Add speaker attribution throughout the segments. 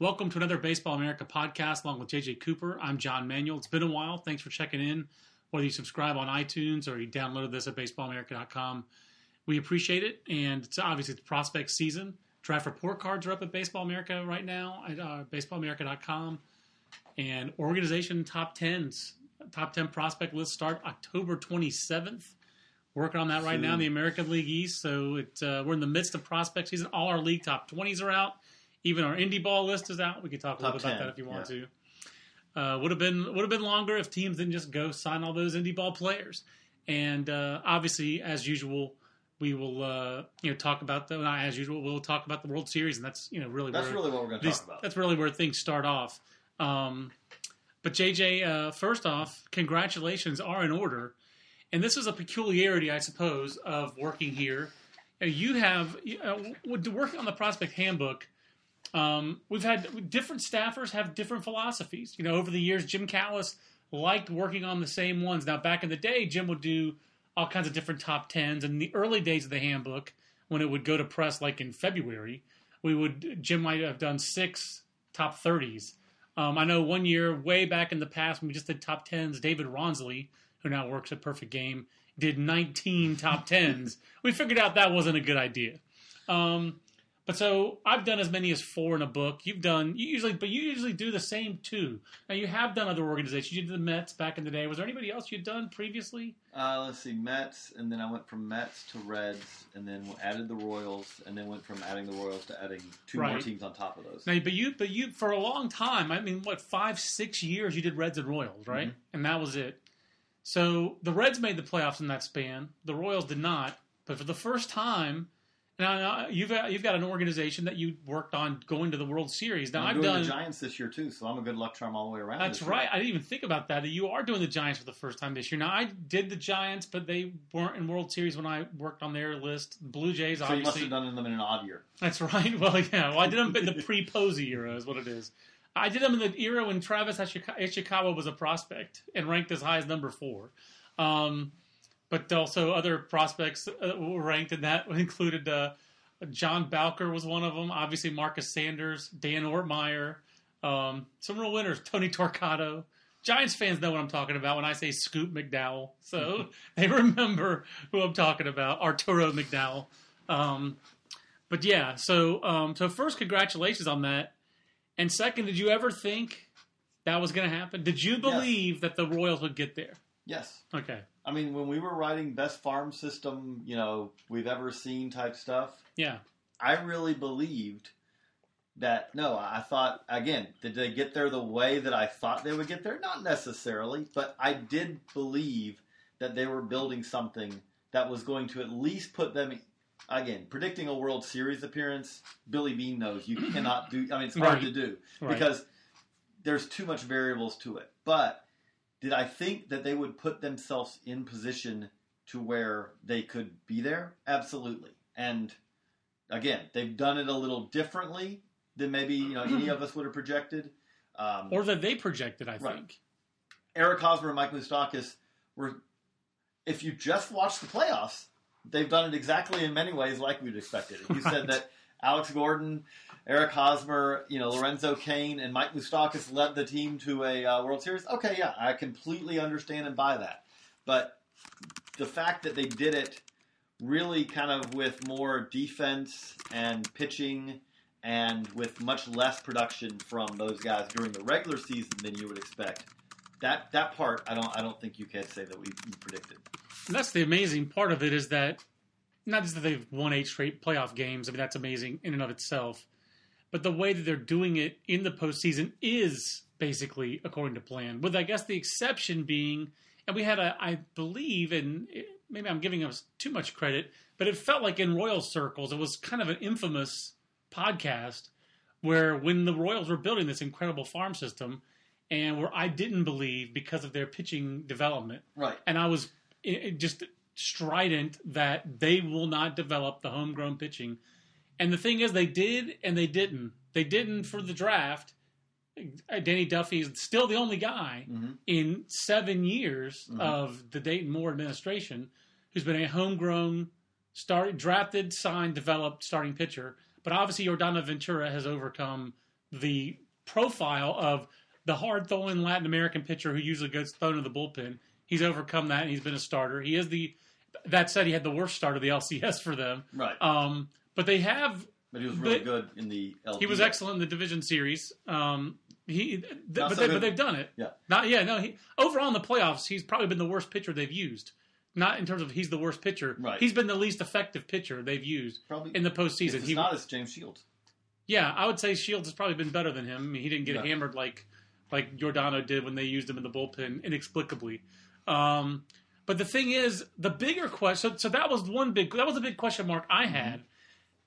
Speaker 1: Welcome to another Baseball America podcast along with JJ Cooper. I'm John Manuel. It's been a while. Thanks for checking in. Whether you subscribe on iTunes or you downloaded this at baseballamerica.com, we appreciate it. And it's obviously it's prospect season. Draft report cards are up at Baseball America right now at uh, baseballamerica.com. And organization top tens, top 10 prospect list start October 27th. Working on that right now in the American League East. So it, uh, we're in the midst of prospect season. All our league top 20s are out. Even our indie ball list is out. We could talk a
Speaker 2: Top
Speaker 1: little bit about
Speaker 2: 10,
Speaker 1: that if you want
Speaker 2: yeah.
Speaker 1: to. Uh, would have been would have been longer if teams didn't just go sign all those indie ball players. And uh, obviously, as usual, we will uh, you know talk about the not as usual. We'll talk about the World Series, and that's you know really
Speaker 2: That's
Speaker 1: where
Speaker 2: really what we're going to talk about.
Speaker 1: That's really where things start off. Um, but JJ, uh, first off, congratulations are in order, and this is a peculiarity, I suppose, of working here. You have uh, working on the prospect handbook. Um, we've had different staffers have different philosophies. You know, over the years, Jim Callis liked working on the same ones. Now, back in the day, Jim would do all kinds of different top tens. And in the early days of the handbook, when it would go to press, like in February, we would Jim might have done six top thirties. Um, I know one year, way back in the past, when we just did top tens, David Rawnsley, who now works at Perfect Game, did 19 top tens. we figured out that wasn't a good idea. Um, but so I've done as many as four in a book. You've done you usually, but you usually do the same two. Now you have done other organizations. You did the Mets back in the day. Was there anybody else you'd done previously?
Speaker 2: Uh, let's see, Mets, and then I went from Mets to Reds, and then added the Royals, and then went from adding the Royals to adding two more teams on top of those.
Speaker 1: Now, but you, but you, for a long time. I mean, what five, six years you did Reds and Royals, right?
Speaker 2: Mm-hmm.
Speaker 1: And that was it. So the Reds made the playoffs in that span. The Royals did not. But for the first time, now, now you've got, you've got an organization that you worked on going to the World Series. Now
Speaker 2: I'm
Speaker 1: I've
Speaker 2: doing
Speaker 1: done
Speaker 2: the Giants this year too, so I'm a good luck charm all the way around.
Speaker 1: That's
Speaker 2: this year.
Speaker 1: right. I didn't even think about that. That you are doing the Giants for the first time this year. Now I did the Giants, but they weren't in World Series when I worked on their list. Blue Jays,
Speaker 2: So you must
Speaker 1: obviously.
Speaker 2: have done them in an odd year.
Speaker 1: That's right. Well, yeah. Well, I did them in the pre-Posey era, is what it is. I did them in the era when Travis Ishikawa was a prospect and ranked as high as number four. Um, but also other prospects uh, were ranked in that included uh, John Bowker was one of them. Obviously, Marcus Sanders, Dan Ortmeyer, um, some real winners. Tony Torcato. Giants fans know what I'm talking about when I say Scoop McDowell, so they remember who I'm talking about. Arturo McDowell. Um, but yeah, so um, so first, congratulations on that. And second, did you ever think that was going to happen? Did you believe that the Royals would get there?
Speaker 2: Yes.
Speaker 1: Okay.
Speaker 2: I mean, when we were writing best farm system, you know, we've ever seen type stuff,
Speaker 1: Yeah.
Speaker 2: I really believed that. No, I thought again, did they get there the way that I thought they would get there? Not necessarily, but I did believe that they were building something that was going to at least put them. Again, predicting a World Series appearance, Billy Beane knows you cannot do. I mean, it's hard
Speaker 1: Right.
Speaker 2: to do
Speaker 1: Right.
Speaker 2: because there's too much variables to it. But did I think that they would put themselves in position to where they could be there? Absolutely. And again, they've done it a little differently than maybe you know any of us would have projected. Um,
Speaker 1: Or that they projected, I
Speaker 2: Right.
Speaker 1: think.
Speaker 2: Eric Hosmer and Mike Moustakas were. If you just watch the playoffs, they've done it exactly in many ways like we'd expected. You
Speaker 1: Right.
Speaker 2: said that Alex Gordon, Eric Hosmer, you know Lorenzo Cain, and Mike Moustakas led the team to a uh, World Series, okay, yeah, I completely understand and buy that. But the fact that they did it really kind of with more defense and pitching and with much less production from those guys during the regular season than you would expect. That that part I don't I don't think you can say that we, we predicted.
Speaker 1: And that's the amazing part of it is that not just that they've won eight straight playoff games. I mean, that's amazing in and of itself. But the way that they're doing it in the postseason is basically according to plan, with I guess the exception being, and we had a, I believe, and maybe I'm giving us too much credit, but it felt like in Royal circles, it was kind of an infamous podcast where when the Royals were building this incredible farm system, and where I didn't believe because of their pitching development,
Speaker 2: Right.
Speaker 1: and I was just strident that they will not develop the homegrown pitching. And the thing is, they did and they didn't. They didn't for the draft. Uh, Danny Duffy is still the only guy
Speaker 2: Mhm.
Speaker 1: in seven years
Speaker 2: Mhm.
Speaker 1: of the Dayton Moore administration who's been a homegrown, start drafted, signed, developed starting pitcher. But obviously, Yordano Ventura has overcome the profile of the hard throwing Latin American pitcher who usually gets thrown in the bullpen. He's overcome that and he's been a starter. He is the that said he had the worst start of the LCS for them.
Speaker 2: Right.
Speaker 1: Um, but they have
Speaker 2: but he was really good in the
Speaker 1: he was excellent in the division series. Um, he, th- but,
Speaker 2: so
Speaker 1: they, but they've done it.
Speaker 2: Yeah.
Speaker 1: Not yeah. No. He, overall in the playoffs, he's probably been the worst pitcher they've used. Not in terms of he's the worst pitcher.
Speaker 2: Right.
Speaker 1: He's been the least effective pitcher they've used
Speaker 2: Probably
Speaker 1: in the postseason.
Speaker 2: it's
Speaker 1: He,
Speaker 2: not as James Shields.
Speaker 1: yeah, I would say Shields has probably been better than him. I mean, he didn't get
Speaker 2: Yeah.
Speaker 1: hammered like like Yordano did when they used him in the bullpen inexplicably. Um, but the thing is, the bigger question. So, so that was one big. That was a big question mark I had,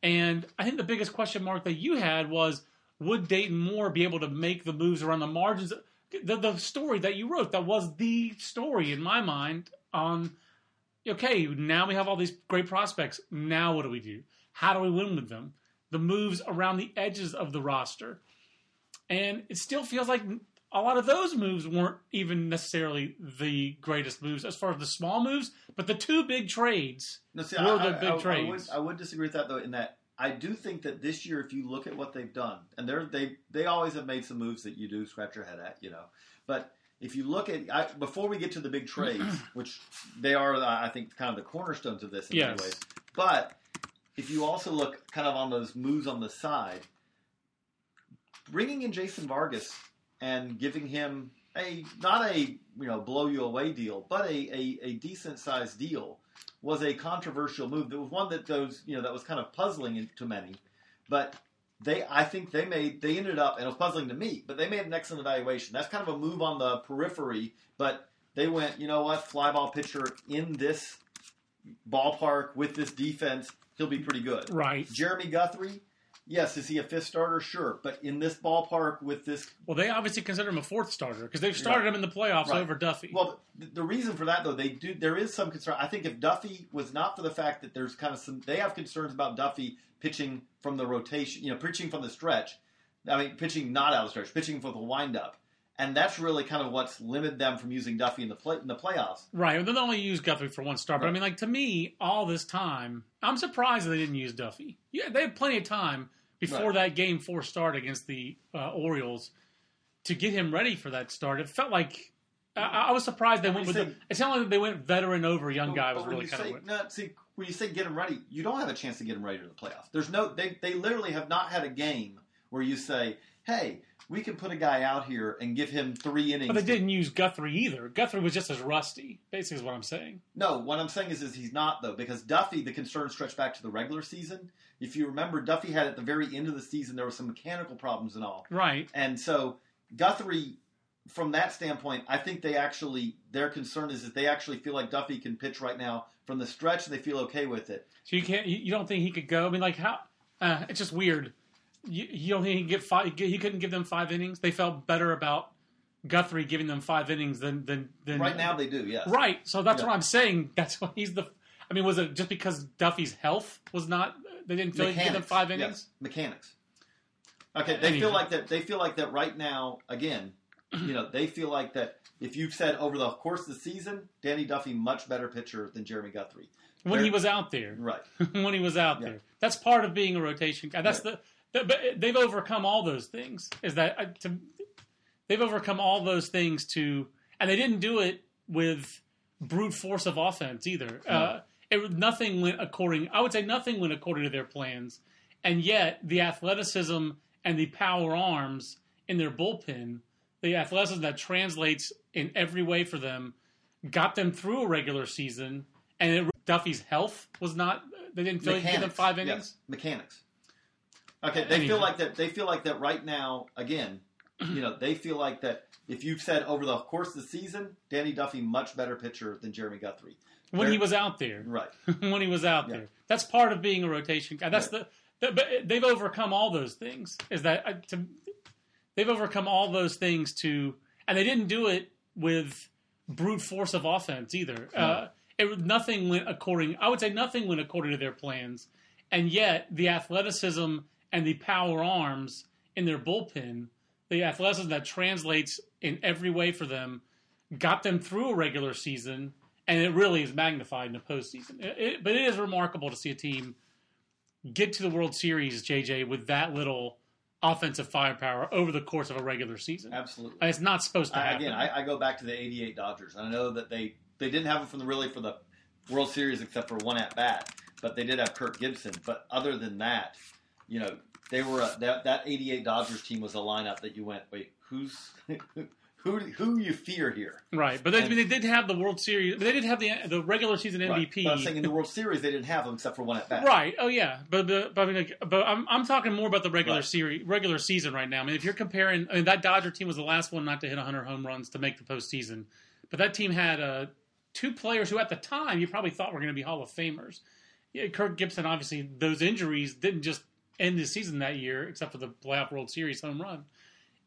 Speaker 1: and I think the biggest question mark that you had was would Dayton Moore be able to make the moves around the margins? The, the story that you wrote that was the story in my mind on okay, now we have all these great prospects. Now what do we do? How do we win with them? The moves around the edges of the roster. And it still feels like a lot of those moves weren't even necessarily the greatest moves as far as the small moves, but the two big trades
Speaker 2: No, see,
Speaker 1: were
Speaker 2: I,
Speaker 1: the
Speaker 2: I-
Speaker 1: big
Speaker 2: I-
Speaker 1: trades.
Speaker 2: would, I would disagree with that though. In that, I do think that this year, if you look at what they've done, and they're they they always have made some moves that you do scratch your head at, you know. But if you look at I, before we get to the big trades, which they are, uh, I think, kind of the cornerstones of this in
Speaker 1: Yes.
Speaker 2: many ways. But if you also look kind of on those moves on the side, bringing in Jason Vargas and giving him a not a you know blow you away deal, but a, a, a decent sized deal was a controversial move. That was one that those you know that was kind of puzzling to many, but they I think they made they ended up and it was puzzling to me, but they made an excellent evaluation. That's kind of a move on the periphery, but they went you know what fly ball pitcher in this ballpark with this defense, he'll be pretty good.
Speaker 1: right.
Speaker 2: Jeremy Guthrie. Yes, is he a fifth starter? Sure, but in this ballpark with this
Speaker 1: Well, they obviously consider him a fourth starter because they've started
Speaker 2: Right.
Speaker 1: him in the playoffs
Speaker 2: Right.
Speaker 1: over Duffy.
Speaker 2: Well, the, the reason for that though, they do. There is some concern. I think if Duffy was not for the fact that there's kind of some, they have concerns about Duffy pitching from the rotation. You know, pitching from the stretch. I mean, pitching not out of the stretch, pitching for the windup, and that's really kind of what's limited them from using Duffy in the play, in the playoffs.
Speaker 1: Right. They only use Guthrie for one start. But I mean, like to me, all this time, I'm surprised they didn't use Duffy. Yeah, they had plenty of time before
Speaker 2: Right.
Speaker 1: that game four start against the uh, Orioles to get him ready for that start. It felt like I, I was surprised they went with.
Speaker 2: say-
Speaker 1: the, it sounded like they went veteran over young
Speaker 2: But-
Speaker 1: guy
Speaker 2: but
Speaker 1: was really kind
Speaker 2: say,
Speaker 1: of.
Speaker 2: no, see when you say get him ready, you don't have a chance to get him ready to the playoffs. There's no. They they literally have not had a game where you say, hey. We can put a guy out here and give him three innings.
Speaker 1: But they didn't use Guthrie either. Guthrie was just as rusty. Basically, is what I'm saying.
Speaker 2: No, what I'm saying is, is he's not though, because Duffy, the concern stretched back to the regular season. If you remember, Duffy had at the very end of the season there were some mechanical problems and all,
Speaker 1: Right.
Speaker 2: and so Guthrie, from that standpoint, I think they actually their concern is that they actually feel like Duffy can pitch right now from the stretch, and they feel okay with it.
Speaker 1: So you can't. You you don't think he could go? I mean, like how? Uh, it's just weird. You, you don't he could get five? He couldn't give them five innings. They felt better about Guthrie giving them five innings than than than
Speaker 2: Right now, they do, yes.
Speaker 1: Right. So that's
Speaker 2: Yeah.
Speaker 1: what I'm saying. That's why he's the. I mean, was it just because Duffy's health was not? They didn't feel he could give them
Speaker 2: Mechanics,
Speaker 1: five
Speaker 2: yes.
Speaker 1: innings.
Speaker 2: Mechanics. Okay, they
Speaker 1: Anyhow.
Speaker 2: feel like that. They feel like that right now. Again, you know, they feel like that. If you've said over the course of the season, Danny Duffy much better pitcher than Jeremy Guthrie.
Speaker 1: When
Speaker 2: They're-
Speaker 1: he was out there.
Speaker 2: Right.
Speaker 1: when he was out
Speaker 2: Yeah.
Speaker 1: there. That's part of being a rotation guy. That's
Speaker 2: Right.
Speaker 1: the. But they've overcome all those things. Is that uh, to? They've overcome all those things to, and they didn't do it with brute force of offense either. Uh, it nothing went according. I would say nothing went according to their plans, and yet the athleticism and the power arms in their bullpen, the athleticism that translates in every way for them, got them through a regular season. And it, Duffy's health was not. They didn't feel he could give them five
Speaker 2: yes.
Speaker 1: innings.
Speaker 2: Mechanics. Okay, they feel like that. They feel like that right now. Again, you know, they feel like that. If you've said over the course of the season, Danny Duffy much better pitcher than Jeremy Guthrie.
Speaker 1: when
Speaker 2: They're-
Speaker 1: he was out there.
Speaker 2: Right.
Speaker 1: when he was out
Speaker 2: Yeah.
Speaker 1: there. That's part of being a rotation guy. That's
Speaker 2: Right.
Speaker 1: the Th- But they've overcome all those things. Is that uh, to, they've overcome all those things to, and they didn't do it with brute force of offense either. Uh, it nothing went according. I would say nothing went according to their plans, and yet the athleticism and the power arms in their bullpen, the athleticism that translates in every way for them, got them through a regular season, and it really is magnified in the postseason. It, it, but it is remarkable to see a team get to the World Series, JJ, with that little offensive firepower over the course of a regular season.
Speaker 2: Absolutely.
Speaker 1: And it's not supposed to
Speaker 2: I,
Speaker 1: happen.
Speaker 2: again, I, I go back to the '88 Dodgers. and I know that they they didn't have it from the really for the World Series except for one at bat, but they did have Kirk Gibson. But other than that, you know, they were a, that that '88 Dodgers team was a lineup that you went, wait, who's who who you fear here?
Speaker 1: right, but they,
Speaker 2: And-
Speaker 1: they did have the World Series. They did have the the regular season
Speaker 2: Right.
Speaker 1: MVP.
Speaker 2: But I'm saying in the World Series they didn't have them except for one at bat.
Speaker 1: Right. Oh yeah. But but, but I mean, like, but I'm I'm talking more about the regular
Speaker 2: Right.
Speaker 1: series, regular season right now. I mean, if you're comparing, I mean, that Dodger team was the last one not to hit 100 home runs to make the postseason, but that team had uh, two players who at the time you probably thought were going to be Hall of Famers. Yeah, Kirk Gibson. Obviously, those injuries didn't just end the season that year, except for the playoff World Series home run.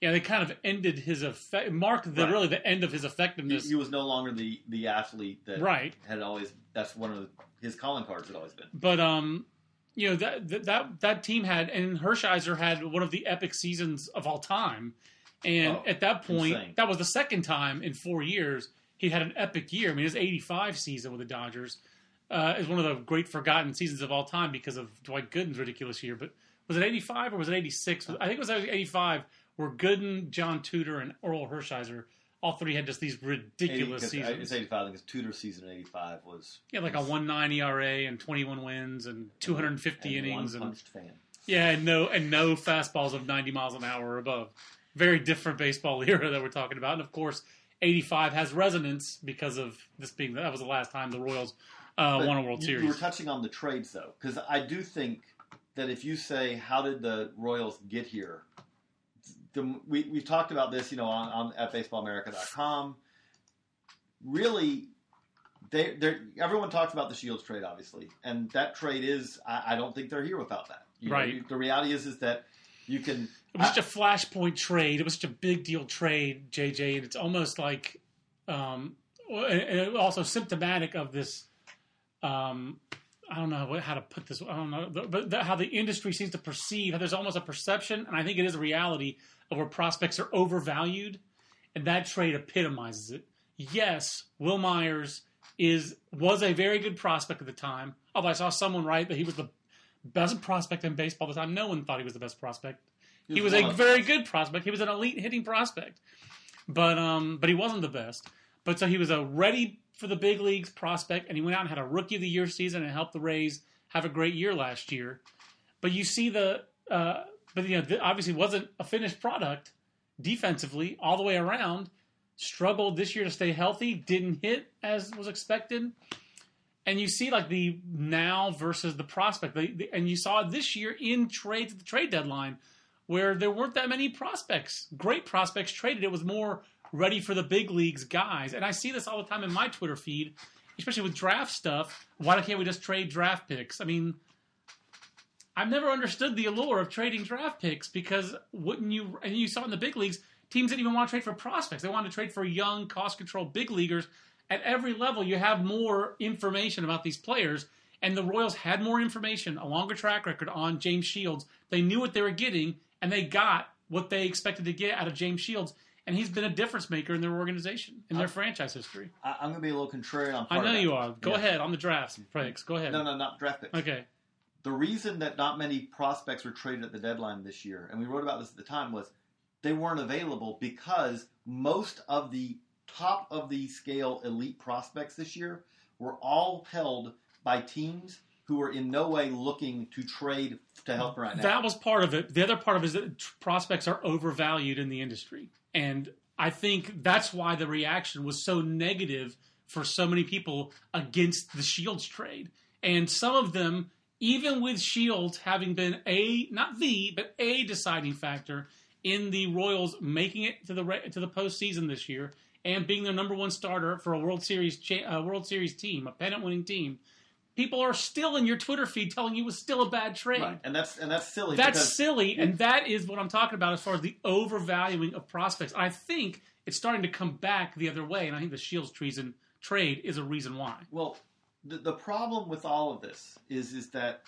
Speaker 1: Yeah, they kind of ended his effect, marked the
Speaker 2: Right.
Speaker 1: really the end of his
Speaker 2: He,
Speaker 1: effectiveness.
Speaker 2: he was no longer the the athlete that
Speaker 1: Right.
Speaker 2: had always. That's one of his calling cards had always been.
Speaker 1: But um, you know that that that, that team had and Hershiser had one of the epic seasons of all time, and
Speaker 2: Oh,
Speaker 1: at that point,
Speaker 2: insane.
Speaker 1: that was the second time in four years he had an epic year. I mean, his '85 season with the Dodgers uh, is one of the great forgotten seasons of all time because of Dwight Gooden's ridiculous year. But was it '85 or was it '86? I think it was '85 where Gooden, John Tudor, and Orel Hershiser all three had just these
Speaker 2: 80,
Speaker 1: ridiculous
Speaker 2: 'cause I-
Speaker 1: seasons.
Speaker 2: It's 85. I think his Tudor season in 85 was
Speaker 1: yeah, like a 1.9 ERA and 21 wins and 250
Speaker 2: and
Speaker 1: innings and
Speaker 2: fan.
Speaker 1: yeah, and no and no fastballs of 90 miles an hour or above. Very different baseball era that we're talking about, and of course, 85 has resonance because of this being that was the last time the Royals uh, won a World
Speaker 2: you,
Speaker 1: Series.
Speaker 2: You were touching on the trades though, because I do think that if you say how did the Royals get here, the, we we've talked about this, you know, on, on at BaseballAmerica.com. Really, they everyone talks about the Shields trade, obviously, and that trade is I, I don't think they're here without that. You know,
Speaker 1: Right.
Speaker 2: you- the reality is is that you can.
Speaker 1: It was such a flashpoint trade. It was such a big deal trade, JJ, and it's almost like, um, and also symptomatic of this. Um, I don't know how to put this. I don't know, but the, how the industry seems to perceive. How there's almost a perception, and I think it is a reality of where prospects are overvalued, and that trade epitomizes it. Yes, Wil Myers is was a very good prospect at the time. Although I saw someone write that he was the best prospect in baseball at the time. No one thought he was the best prospect. He was
Speaker 2: one
Speaker 1: a very good prospect. He was an elite hitting prospect, but um, but he wasn't the best. But so he was a ready for the big leagues prospect, and he went out and had a rookie of the year season and helped the Rays have a great year last year. But you see the, uh, but you know, obviously wasn't a finished product defensively all the way around. Struggled this year to stay healthy. Didn't hit as was expected. And you see like the now versus the prospect, the, the, and you saw this year in trades at the trade deadline where there weren't that many prospects, great prospects traded. It was more ready for the big leagues guys. And I see this all the time in my Twitter feed, especially with draft stuff. Why can't we just trade draft picks? I mean, I've never understood the allure of trading draft picks because wouldn't you? And you saw in the big leagues, teams didn't even want to trade for prospects. They wanted to trade for young, cost control big leaguers. At every level, you have more information about these players. And the Royals had more information, a longer track record on James Shields. They knew what they were getting, and they got what they expected to get out of James Shields. And he's been a difference maker in their organization, in their franchise history.
Speaker 2: I, I'm going to be a little contrarian on.
Speaker 1: I know you are. Go
Speaker 2: Yeah.
Speaker 1: ahead on the drafts picks. Go ahead.
Speaker 2: No, no, not draft picks.
Speaker 1: Okay.
Speaker 2: the reason that not many prospects were traded at the deadline this year, and we wrote about this at the time, was they weren't available because most of the top of the scale elite prospects this year were all held by teams who were in no way looking to trade to help right now.
Speaker 1: That was part of it. The other part of it is that prospects are overvalued in the industry. And I think that's why the reaction was so negative for so many people against the Shields trade. And some of them, even with Shields having been a, not the, but a deciding factor in the Royals making it to the to the postseason this year and being their number one starter for a World Series cha- uh, World Series team, a pennant winning team, people are still in your Twitter feed telling you it was still a bad trade.
Speaker 2: Right. And that's and that's silly.
Speaker 1: That's silly, and that is what I'm talking about as far as the overvaluing of prospects. I think it's starting to come back the other way, and I think the Shields treason trade is a reason why.
Speaker 2: Well, the, the problem with all of this is is that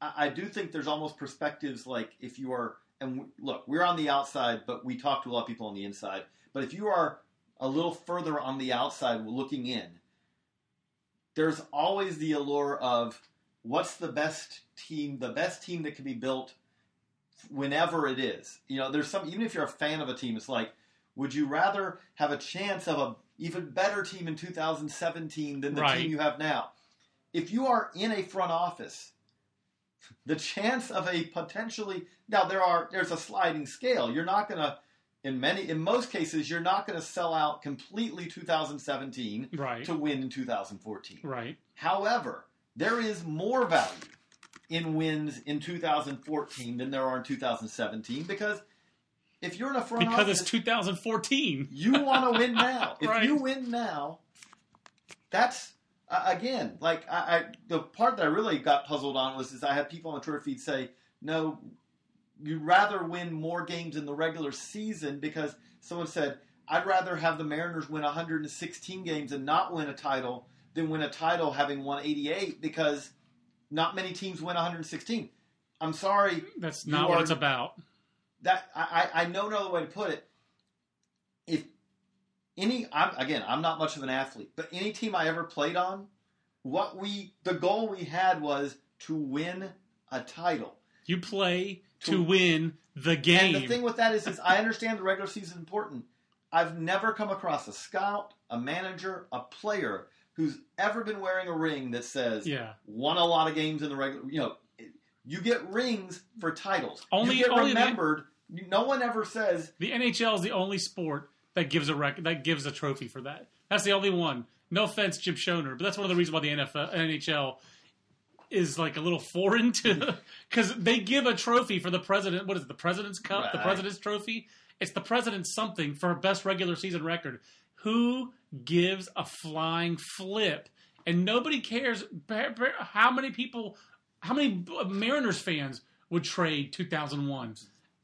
Speaker 2: I, I do think there's almost perspectives like if you are and w- look, we're on the outside, but we talk to a lot of people on the inside. But if you are a little further on the outside looking in, there's always the allure of what's the best team, the best team that can be built whenever it is. You know, there's some even if you're a fan of a team, it's like, would you rather have a chance of a even better team in 2017 than the
Speaker 1: Right.
Speaker 2: team you have now? If you are in a front office, the chance of a potentially now there are there's a sliding scale. You're not going to in many in most cases you're not going to sell out completely 2017
Speaker 1: Right.
Speaker 2: to win in 2014.
Speaker 1: Right.
Speaker 2: However, there is more value in wins in 2014 than there are in 2017 because if you're in a front
Speaker 1: Because
Speaker 2: office,
Speaker 1: it's 2014.
Speaker 2: you want to win now. If
Speaker 1: Right.
Speaker 2: you win now, that's uh, again like I, I the part that I really got puzzled on was is I had people on the Twitter feed say no, you'd rather win more games in the regular season because someone said I'd rather have the Mariners win 116 games and not win a title than win a title having won 88 because not many teams win 116. I'm sorry,
Speaker 1: That's not what
Speaker 2: are-
Speaker 1: it's about.
Speaker 2: that I, I know no other way to put it. If any, I'm again, I'm not much of an athlete, but any team I ever played on, what we the goal we had was to win a title.
Speaker 1: You play to,
Speaker 2: To-
Speaker 1: win the game.
Speaker 2: And the thing with that is, is I understand the regular season is important. I've never come across a scout, a manager, a player who's ever been wearing a ring that says
Speaker 1: yeah.
Speaker 2: won a lot of games in the regular. You know, you get rings for titles.
Speaker 1: Only-
Speaker 2: you get
Speaker 1: only the-
Speaker 2: remembered. No one ever says
Speaker 1: The NHL is the only sport that gives a rec- that gives a trophy for that. That's the only one. No offense, Jim Schoner, but that's one of the reasons why the NFL, NHL is like a little foreign to because they give a trophy for the president. What is it, the President's Cup? The President's Trophy. It's the President's something for best regular season record. Who gives a flying flip? And nobody cares how many people, how many Mariners fans would trade 2001.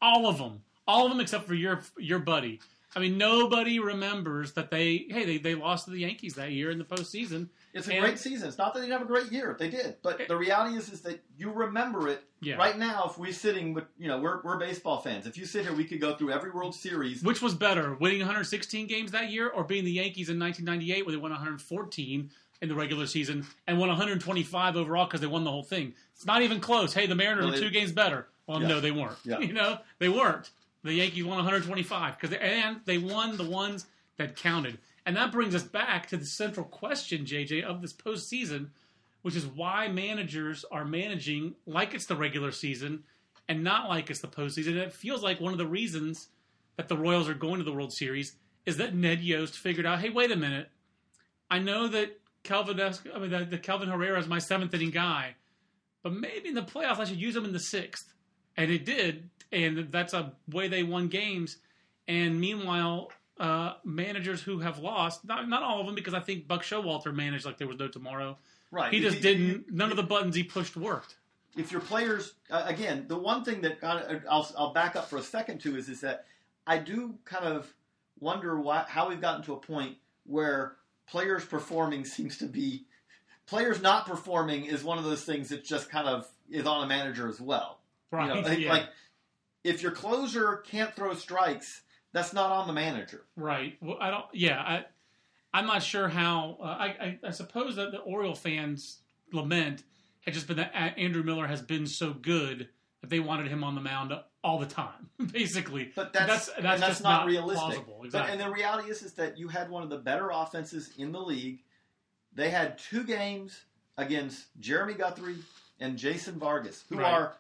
Speaker 1: All of them, all of them except for your your buddy. I mean, nobody remembers that they hey they, they lost to the Yankees that year in the postseason.
Speaker 2: It's a
Speaker 1: And-
Speaker 2: great season. It's not that they didn't have a great year. They did. But the reality is is that you remember it.
Speaker 1: Yeah.
Speaker 2: Right now, if we're sitting with, you know, we're, we're baseball fans. If you sit here, we could go through every World Series.
Speaker 1: Which was better, winning 116 games that year or being the Yankees in 1998 where they won 114 in the regular season and won 125 overall because they won the whole thing? It's not even close. Hey, the Mariners
Speaker 2: No,
Speaker 1: were
Speaker 2: they-
Speaker 1: two games better. Well,
Speaker 2: Yeah.
Speaker 1: no, they weren't.
Speaker 2: Yeah.
Speaker 1: You know, they weren't. The Yankees won 125 because and they won the ones that counted. And that brings us back to the central question, JJ, of this postseason, which is why managers are managing like it's the regular season and not like it's the postseason. And it feels like one of the reasons that the Royals are going to the World Series is that Ned Yost figured out, hey, wait a minute, I know that Kelvin, I mean, that, that Kelvin Herrera is my seventh inning guy, but maybe in the playoffs I should use him in the sixth, and it did, and that's a way they won games. And meanwhile, uh, managers who have lost, not, not all of them, because I think Buck Showalter managed like there was no tomorrow.
Speaker 2: right.
Speaker 1: He just
Speaker 2: you-
Speaker 1: didn't.
Speaker 2: you-
Speaker 1: none of the buttons he pushed worked.
Speaker 2: if your players uh, again the one thing that got, I'll, I'll back up for a second to is is that I do kind of wonder why how we've gotten to a point where players performing seems to be players not performing is one of those things that just kind of is on a manager as well. You
Speaker 1: Right?
Speaker 2: know, like,
Speaker 1: yeah.
Speaker 2: like if your closer can't throw strikes, that's not on the manager.
Speaker 1: Right. Well, I don't. Yeah, I, I'm not sure how. Uh, I, I, I suppose that the Oriole fans' lament had just been that Andrew Miller has been so good that they wanted him on the mound all the time, basically.
Speaker 2: But that's
Speaker 1: that's,
Speaker 2: and that's
Speaker 1: just
Speaker 2: not, realistic.
Speaker 1: Plausible.
Speaker 2: But, and the reality is, is that you had one of the better offenses in the league. They had two games against Jeremy Guthrie and Jason Vargas, who
Speaker 1: Right.
Speaker 2: are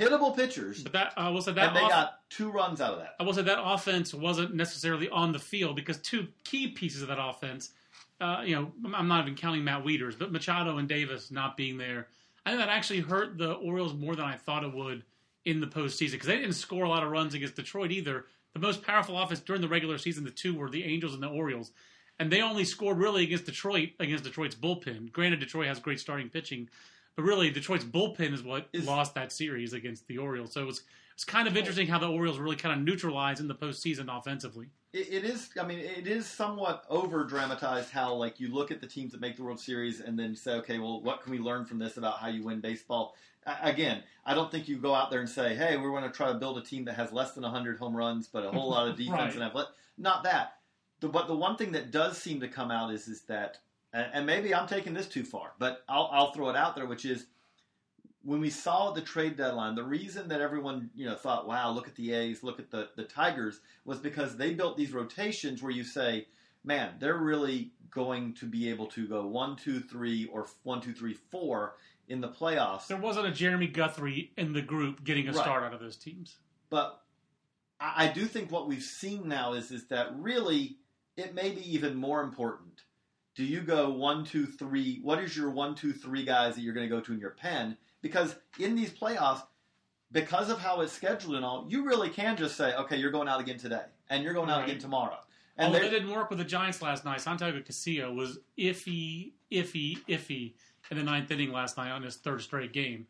Speaker 2: hittable pitchers,
Speaker 1: but that I will say that
Speaker 2: and they
Speaker 1: off-
Speaker 2: got two runs out of that.
Speaker 1: I will say that offense wasn't necessarily on the field because two key pieces of that offense, uh, you know, I'm not even counting Matt Wieters, but Machado and Davis not being there, I think that actually hurt the Orioles more than I thought it would in the postseason because they didn't score a lot of runs against Detroit either. The most powerful offense during the regular season, the two were the Angels and the Orioles. and they only scored really against Detroit against Detroit's bullpen. Granted, Detroit has great starting pitching, but really Detroit's bullpen is what
Speaker 2: Is-
Speaker 1: lost that series against the Orioles. So it was it's kind of interesting how the Orioles really kind of neutralized in the postseason offensively.
Speaker 2: It, it is. I mean, it is somewhat over dramatized how like you look at the teams that make the World Series and then say, okay, well, what can we learn from this about how you win baseball? A- Again, I don't think you go out there and say, hey, we're going to try to build a team that has less than 100 home runs but a whole lot of defense
Speaker 1: Right.
Speaker 2: and athletic. Not that. The, but the one thing that does seem to come out is is that, and, maybe I'm taking this too far, but I'll, I'll throw it out there, which is when we saw the trade deadline, the reason that everyone you know thought, "Wow, look at the A's, look at the the Tigers," was because they built these rotations where you say, "Man, they're really going to be able to go one, two, three, or one, two, three, four in the playoffs."
Speaker 1: There wasn't a Jeremy Guthrie in the group getting a
Speaker 2: Right.
Speaker 1: start out of those teams.
Speaker 2: But I, I do think what we've seen now is is that really it may be even more important. Do you go one, two, three? What is your one, two, three guys that you're going to go to in your pen? Because in these playoffs, because of how it's scheduled and all, you really can just say, okay, you're going out again today, and you're going out
Speaker 1: Right.
Speaker 2: again tomorrow. And
Speaker 1: Although
Speaker 2: they-
Speaker 1: it didn't work with the Giants last night, Santiago Casilla was iffy, iffy, iffy in the ninth inning last night on his third straight game.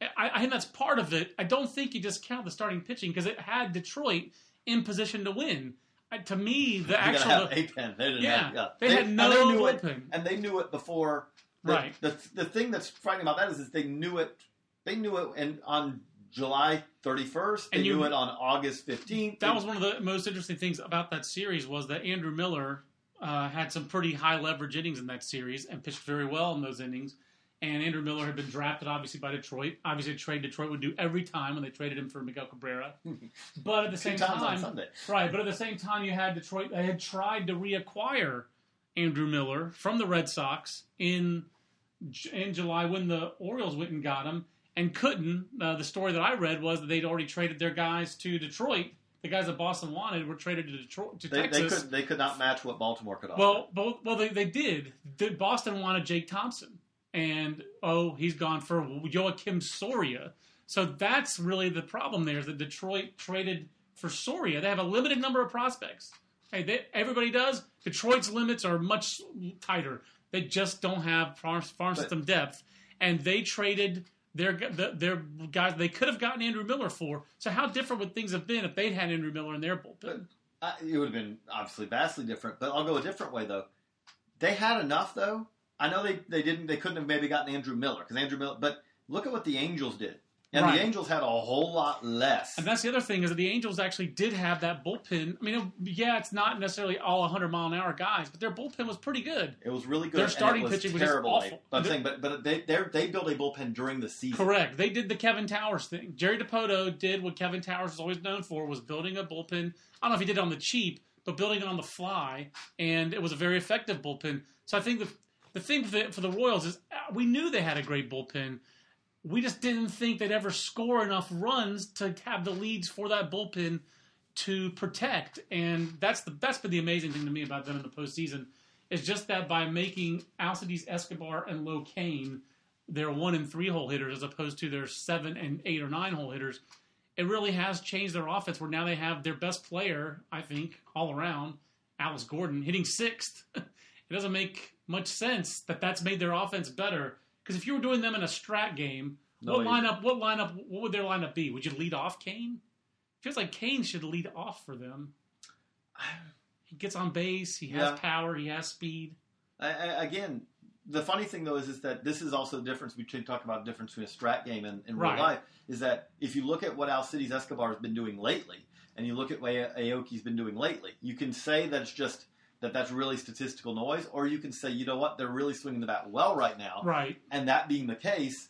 Speaker 1: I, I think that's part of it. I don't think you discount the starting pitching because it had Detroit in position to win. To me, the actual
Speaker 2: have a pen. They didn't
Speaker 1: Yeah,
Speaker 2: have, yeah.
Speaker 1: they had
Speaker 2: and
Speaker 1: no
Speaker 2: they knew it, and they knew it before. The,
Speaker 1: Right.
Speaker 2: The, the thing that's frightening about that is, is they knew it. They knew it, and on July 31st, they
Speaker 1: And you-
Speaker 2: knew it on August 15th.
Speaker 1: that was one of the most interesting things about that series was that Andrew Miller uh, had some pretty high leverage innings in that series and pitched very well in those innings. And Andrew Miller had been drafted obviously by Detroit. Obviously, a trade Detroit would do every time when they traded him for Miguel Cabrera. But at the same time,
Speaker 2: Sunday.
Speaker 1: right? But at the same time, you had Detroit. They had tried to reacquire Andrew Miller from the Red Sox in in July when the Orioles went and got him and couldn't. Uh, the story that I read was that they'd already traded their guys to Detroit. The guys that Boston wanted were traded to Detroit to
Speaker 2: They, they
Speaker 1: Texas.
Speaker 2: could they could not match what Baltimore could offer.
Speaker 1: Well, both, well, they, they did. Boston wanted Jake Thompson, and oh, he's gone for Joakim Soria. So that's really the problem. There is that Detroit traded for Soria. They have a limited number of prospects. Hey, they, everybody does. Detroit's limits are much tighter. They just don't have farm, farm
Speaker 2: But-
Speaker 1: system depth, and they traded their the, their guys. They could have gotten Andrew Miller for. So how different would things have been if they'd had Andrew Miller in their bullpen?
Speaker 2: Uh, it would have been obviously vastly different. But I'll go a different way though. They had enough though. I know they, they didn't they couldn't have maybe gotten Andrew Miller because Andrew Miller. But look at what the Angels did, and
Speaker 1: Right.
Speaker 2: the Angels had a whole lot less.
Speaker 1: And that's the other thing is that the Angels actually did have that bullpen. I mean, yeah, it's not necessarily all 100 mile an hour guys, but their bullpen was pretty good.
Speaker 2: It was really good.
Speaker 1: Their starting
Speaker 2: it was
Speaker 1: pitching was
Speaker 2: terrible.
Speaker 1: awful.
Speaker 2: But I'm saying, but but they they they built a bullpen during the season.
Speaker 1: Correct. They did the Kevin Towers thing. Jerry Dipoto did what Kevin Towers was always known for was building a bullpen. I don't know if he did it on the cheap, but building it on the fly, and it was a very effective bullpen. So I think the the thing for the, for the Royals is uh, we knew they had a great bullpen. We just didn't think they'd ever score enough runs to have the leads for that bullpen to protect. And that's the that's been the amazing thing to me about them in the postseason is just that by making Alcides Escobar and Lo Cain their one and three hole hitters as opposed to their seven and eight or nine hole hitters, it really has changed their offense where now they have their best player, I think, all around, Alex Gordon, hitting sixth. it doesn't make much sense that that's made their offense better. Because if you were doing them in a strat game,
Speaker 2: No,
Speaker 1: what lineup? What lineup? What would their lineup be? Would you lead off Cain? Feels like Cain should lead off for them. He gets on base. He has
Speaker 2: Yeah.
Speaker 1: power. He has speed.
Speaker 2: I, I, again, the funny thing though is is that this is also the difference between talk about the difference between a strat game and, and real
Speaker 1: Right.
Speaker 2: life. Is that if you look at what Alcides Escobar has been doing lately, and you look at what Aoki's been doing lately, you can say that it's just that that's really statistical noise, or you can say, you know what, they're really swinging the bat well right now,
Speaker 1: Right.
Speaker 2: and that being the case,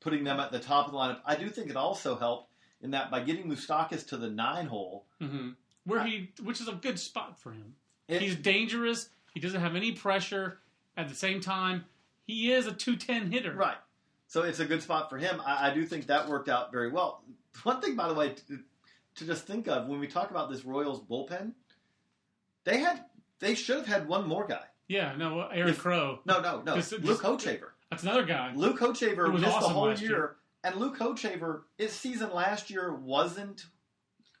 Speaker 2: putting them at the top of the lineup, I do think it also helped in that by getting Moustakas to the nine hole,
Speaker 1: hmm Where he, which is a good spot for him.
Speaker 2: it,
Speaker 1: He's dangerous. He doesn't have any pressure. At the same time, he is a 210 hitter.
Speaker 2: Right. So it's a good spot for him. I, I do think that worked out very well. One thing, by the way, to, to just think of when we talk about this Royals bullpen, they had they should have had one more guy.
Speaker 1: Yeah, no, Aaron
Speaker 2: If-
Speaker 1: Crow.
Speaker 2: No, no, no. Luke Hochevar.
Speaker 1: That's another guy.
Speaker 2: Luke
Speaker 1: Hochevar
Speaker 2: missed the whole year,
Speaker 1: year.
Speaker 2: and Luke Hochevar, his season last year wasn't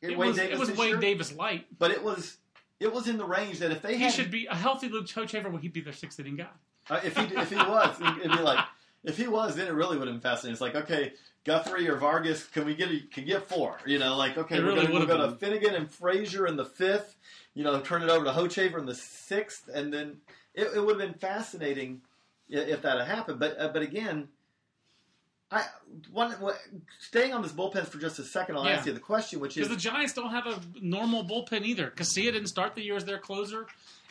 Speaker 1: It was,
Speaker 2: Davis
Speaker 1: it was Wade
Speaker 2: year,
Speaker 1: Davis light.
Speaker 2: but it was it was in the range that if they
Speaker 1: He
Speaker 2: had
Speaker 1: should be a healthy Luke Hochevar. Would he be their sixth inning guy?
Speaker 2: Uh, if he if he was, it'd be like if he was, then it really would have been fascinating. It's like okay, Guthrie or Vargas, can we get a, can get four? You know, like okay,
Speaker 1: It
Speaker 2: we're
Speaker 1: really
Speaker 2: gonna, go to Finnegan and Frazier in the fifth. You know, turn it over to Hochevar in the sixth, and then it, it would have been fascinating if that had happened. But uh, but again. I one, staying on this bullpen for just a second. I'll
Speaker 1: Yeah.
Speaker 2: ask you the question, which is
Speaker 1: Because the Giants don't have a normal bullpen either. Casilla didn't start the year as their closer,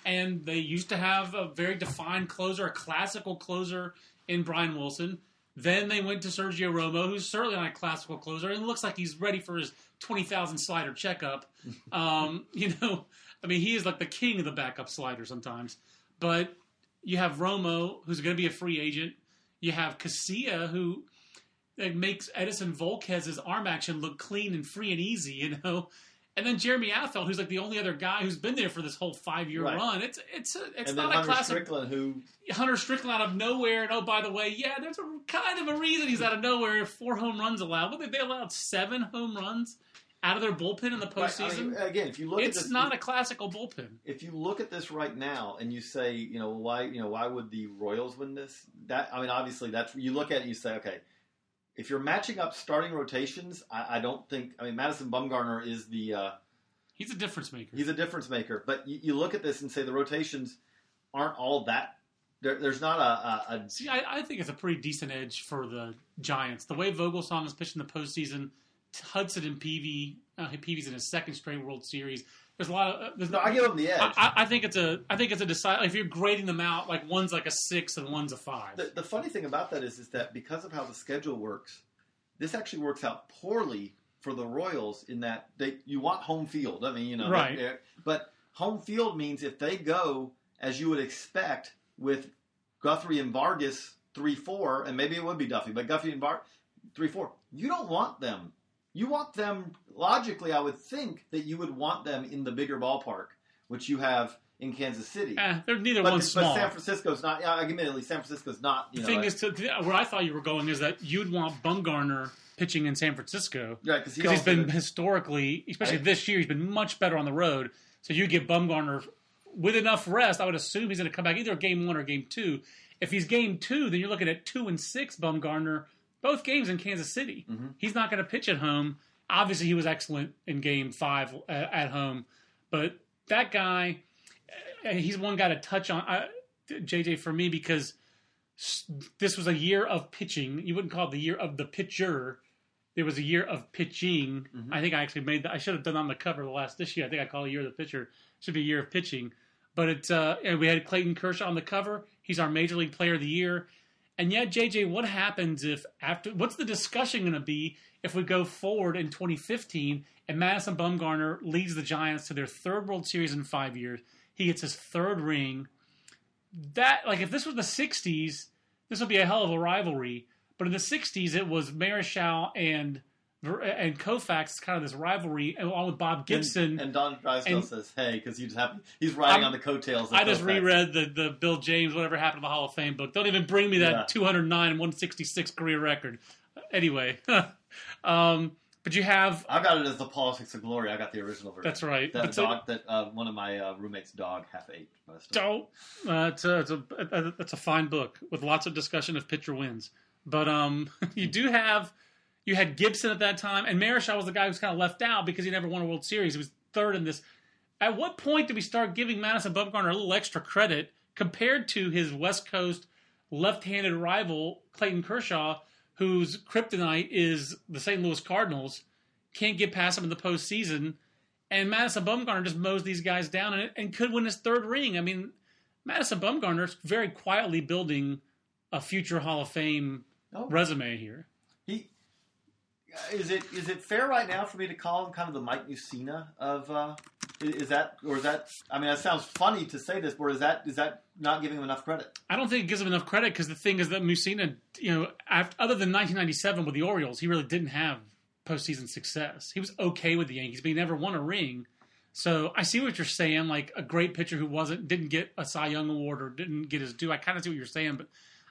Speaker 1: and they used to have a very defined closer, a classical closer in Brian Wilson. Then they went to Sergio Romo, who's certainly not a classical closer, and looks like he's ready for his twenty thousand slider checkup. um, you know, I mean, he is like the king of the backup slider sometimes. But you have Romo, who's going to be a free agent. You have Casilla, who makes Edinson Volquez's arm action look clean and free and easy, you know. And then Jeremy Affeldt, who's like the only other guy who's been there for this whole five year
Speaker 2: Right.
Speaker 1: run. It's it's a, it's
Speaker 2: and
Speaker 1: not a
Speaker 2: Hunter
Speaker 1: classic
Speaker 2: Strickland, who
Speaker 1: Hunter Strickland out of nowhere. And oh, by the way, yeah, there's a kind of a reason he's out of nowhere. Four home runs allowed. What they allowed seven home runs out of their bullpen in the
Speaker 2: Right, I
Speaker 1: postseason.
Speaker 2: mean, again, if you look at
Speaker 1: it's
Speaker 2: this,
Speaker 1: not a classical bullpen.
Speaker 2: if you look at this right now and you say, you know, why, you know, why would the Royals win this? That I mean, obviously, that's you look at it, and you say, okay, if you're matching up starting rotations, I, I don't think. I mean, Madison Bumgarner is the uh,
Speaker 1: He's a difference maker.
Speaker 2: he's a difference maker, but you, you look at this and say the rotations aren't all that. There, there's not a, a, a
Speaker 1: See, I, I think it's a pretty decent edge for the Giants. The way Vogelsong is pitching in the postseason, Hudson and Peavy, uh, Peavy's in his second straight World Series. There's a lot of uh, there's
Speaker 2: no. I give them the edge.
Speaker 1: I, I- think it's a I think it's a decide if you're grading them out like one's like a six and one's a five.
Speaker 2: The, the funny thing about that is, is that because of how the schedule works, this actually works out poorly for the Royals in that they you want home field. I mean, you know,
Speaker 1: Right.
Speaker 2: they- But home field means if they go as you would expect with Guthrie and Vargas three four, and maybe it would be Duffy, but Guthrie and Var three four, you don't want them. You want them logically. I would think that you would want them in the bigger ballpark, which you have in Kansas City.
Speaker 1: Eh, they're neither
Speaker 2: But,
Speaker 1: one
Speaker 2: but
Speaker 1: small.
Speaker 2: San Francisco's not. Yeah, admittedly, San Francisco's not. You
Speaker 1: the
Speaker 2: know,
Speaker 1: thing is, to, to- where I thought you were going is that you'd want Bumgarner pitching in San Francisco
Speaker 2: Right, because he has
Speaker 1: been
Speaker 2: did-
Speaker 1: historically, especially
Speaker 2: Right.
Speaker 1: this year, he's been much better on the road. So you get Bumgarner with enough rest. I would assume he's going to come back either game one or game two. If he's game two, then you're looking at two and six Bumgarner, both games in Kansas City.
Speaker 2: Mm-hmm.
Speaker 1: He's not going to pitch at home. Obviously, he was excellent in game five uh, at home, but that guy, uh, he's one guy to touch on. Uh, JJ for me because this was a year of pitching. You wouldn't call it the year of the pitcher. There was a year of pitching. I think I actually made that. I should have done that on the cover of the last this year. I think I call it a year of the pitcher. Should be a year of pitching. But it's uh, and we had Clayton Kershaw on the cover. He's our major league player of the year. And yet, JJ, what happens if after? What's the discussion going to be if we go forward in 2015 and Madison Bumgarner leads the Giants to their third World Series in five years? He gets his third ring that like if this was the 60s this would be a hell of a rivalry but in the 60s it was Marichal and and Koufax kind of this rivalry along with Bob Gibson
Speaker 2: And, and Don Drysdale
Speaker 1: and-
Speaker 2: says, "Hey, because he's happy. He's riding
Speaker 1: I'm-
Speaker 2: on the coattails." Of
Speaker 1: I just
Speaker 2: Koufax.
Speaker 1: reread the, the Bill James whatever happened to the Hall of Fame book don't even bring me that
Speaker 2: Yeah.
Speaker 1: 209 and 166 career record anyway um, but you have
Speaker 2: I got it as the Politics of Glory. I got the original version.
Speaker 1: that's right
Speaker 2: That
Speaker 1: so-
Speaker 2: dog that uh, one of my uh, roommates' dog half ate. most.
Speaker 1: Don't. Uh, it's, a, it's a it's a fine book with lots of discussion if pitcher wins. But um, you do have you had Gibson at that time, and Marichal was the guy who was kind of left out because he never won a World Series. He was third in this. At what point did we start giving Madison Bumgarner a little extra credit compared to his West Coast left-handed rival Clayton Kershaw, whose kryptonite is the St. Louis Cardinals? Can't get past him in the postseason and Madison Bumgarner just mows these guys down and, and could win his third ring. I mean, Madison Bumgarner's very quietly building a future Hall of Fame
Speaker 2: Oh.
Speaker 1: resume here.
Speaker 2: Is it is it fair right now for me to call him kind of the Mike Mussina of? Uh, is that or is that? I mean, that sounds funny to say this, but is that is that not giving him enough credit?
Speaker 1: I don't think it gives him enough credit because the thing is that Mussina, you know, after, other than 1997 with the Orioles, he really didn't have postseason success. He was okay with the Yankees, but he never won a ring. So I see what you're saying. Like a great pitcher who wasn't didn't get a Cy Young award or didn't get his due. I kind of see what you're saying, but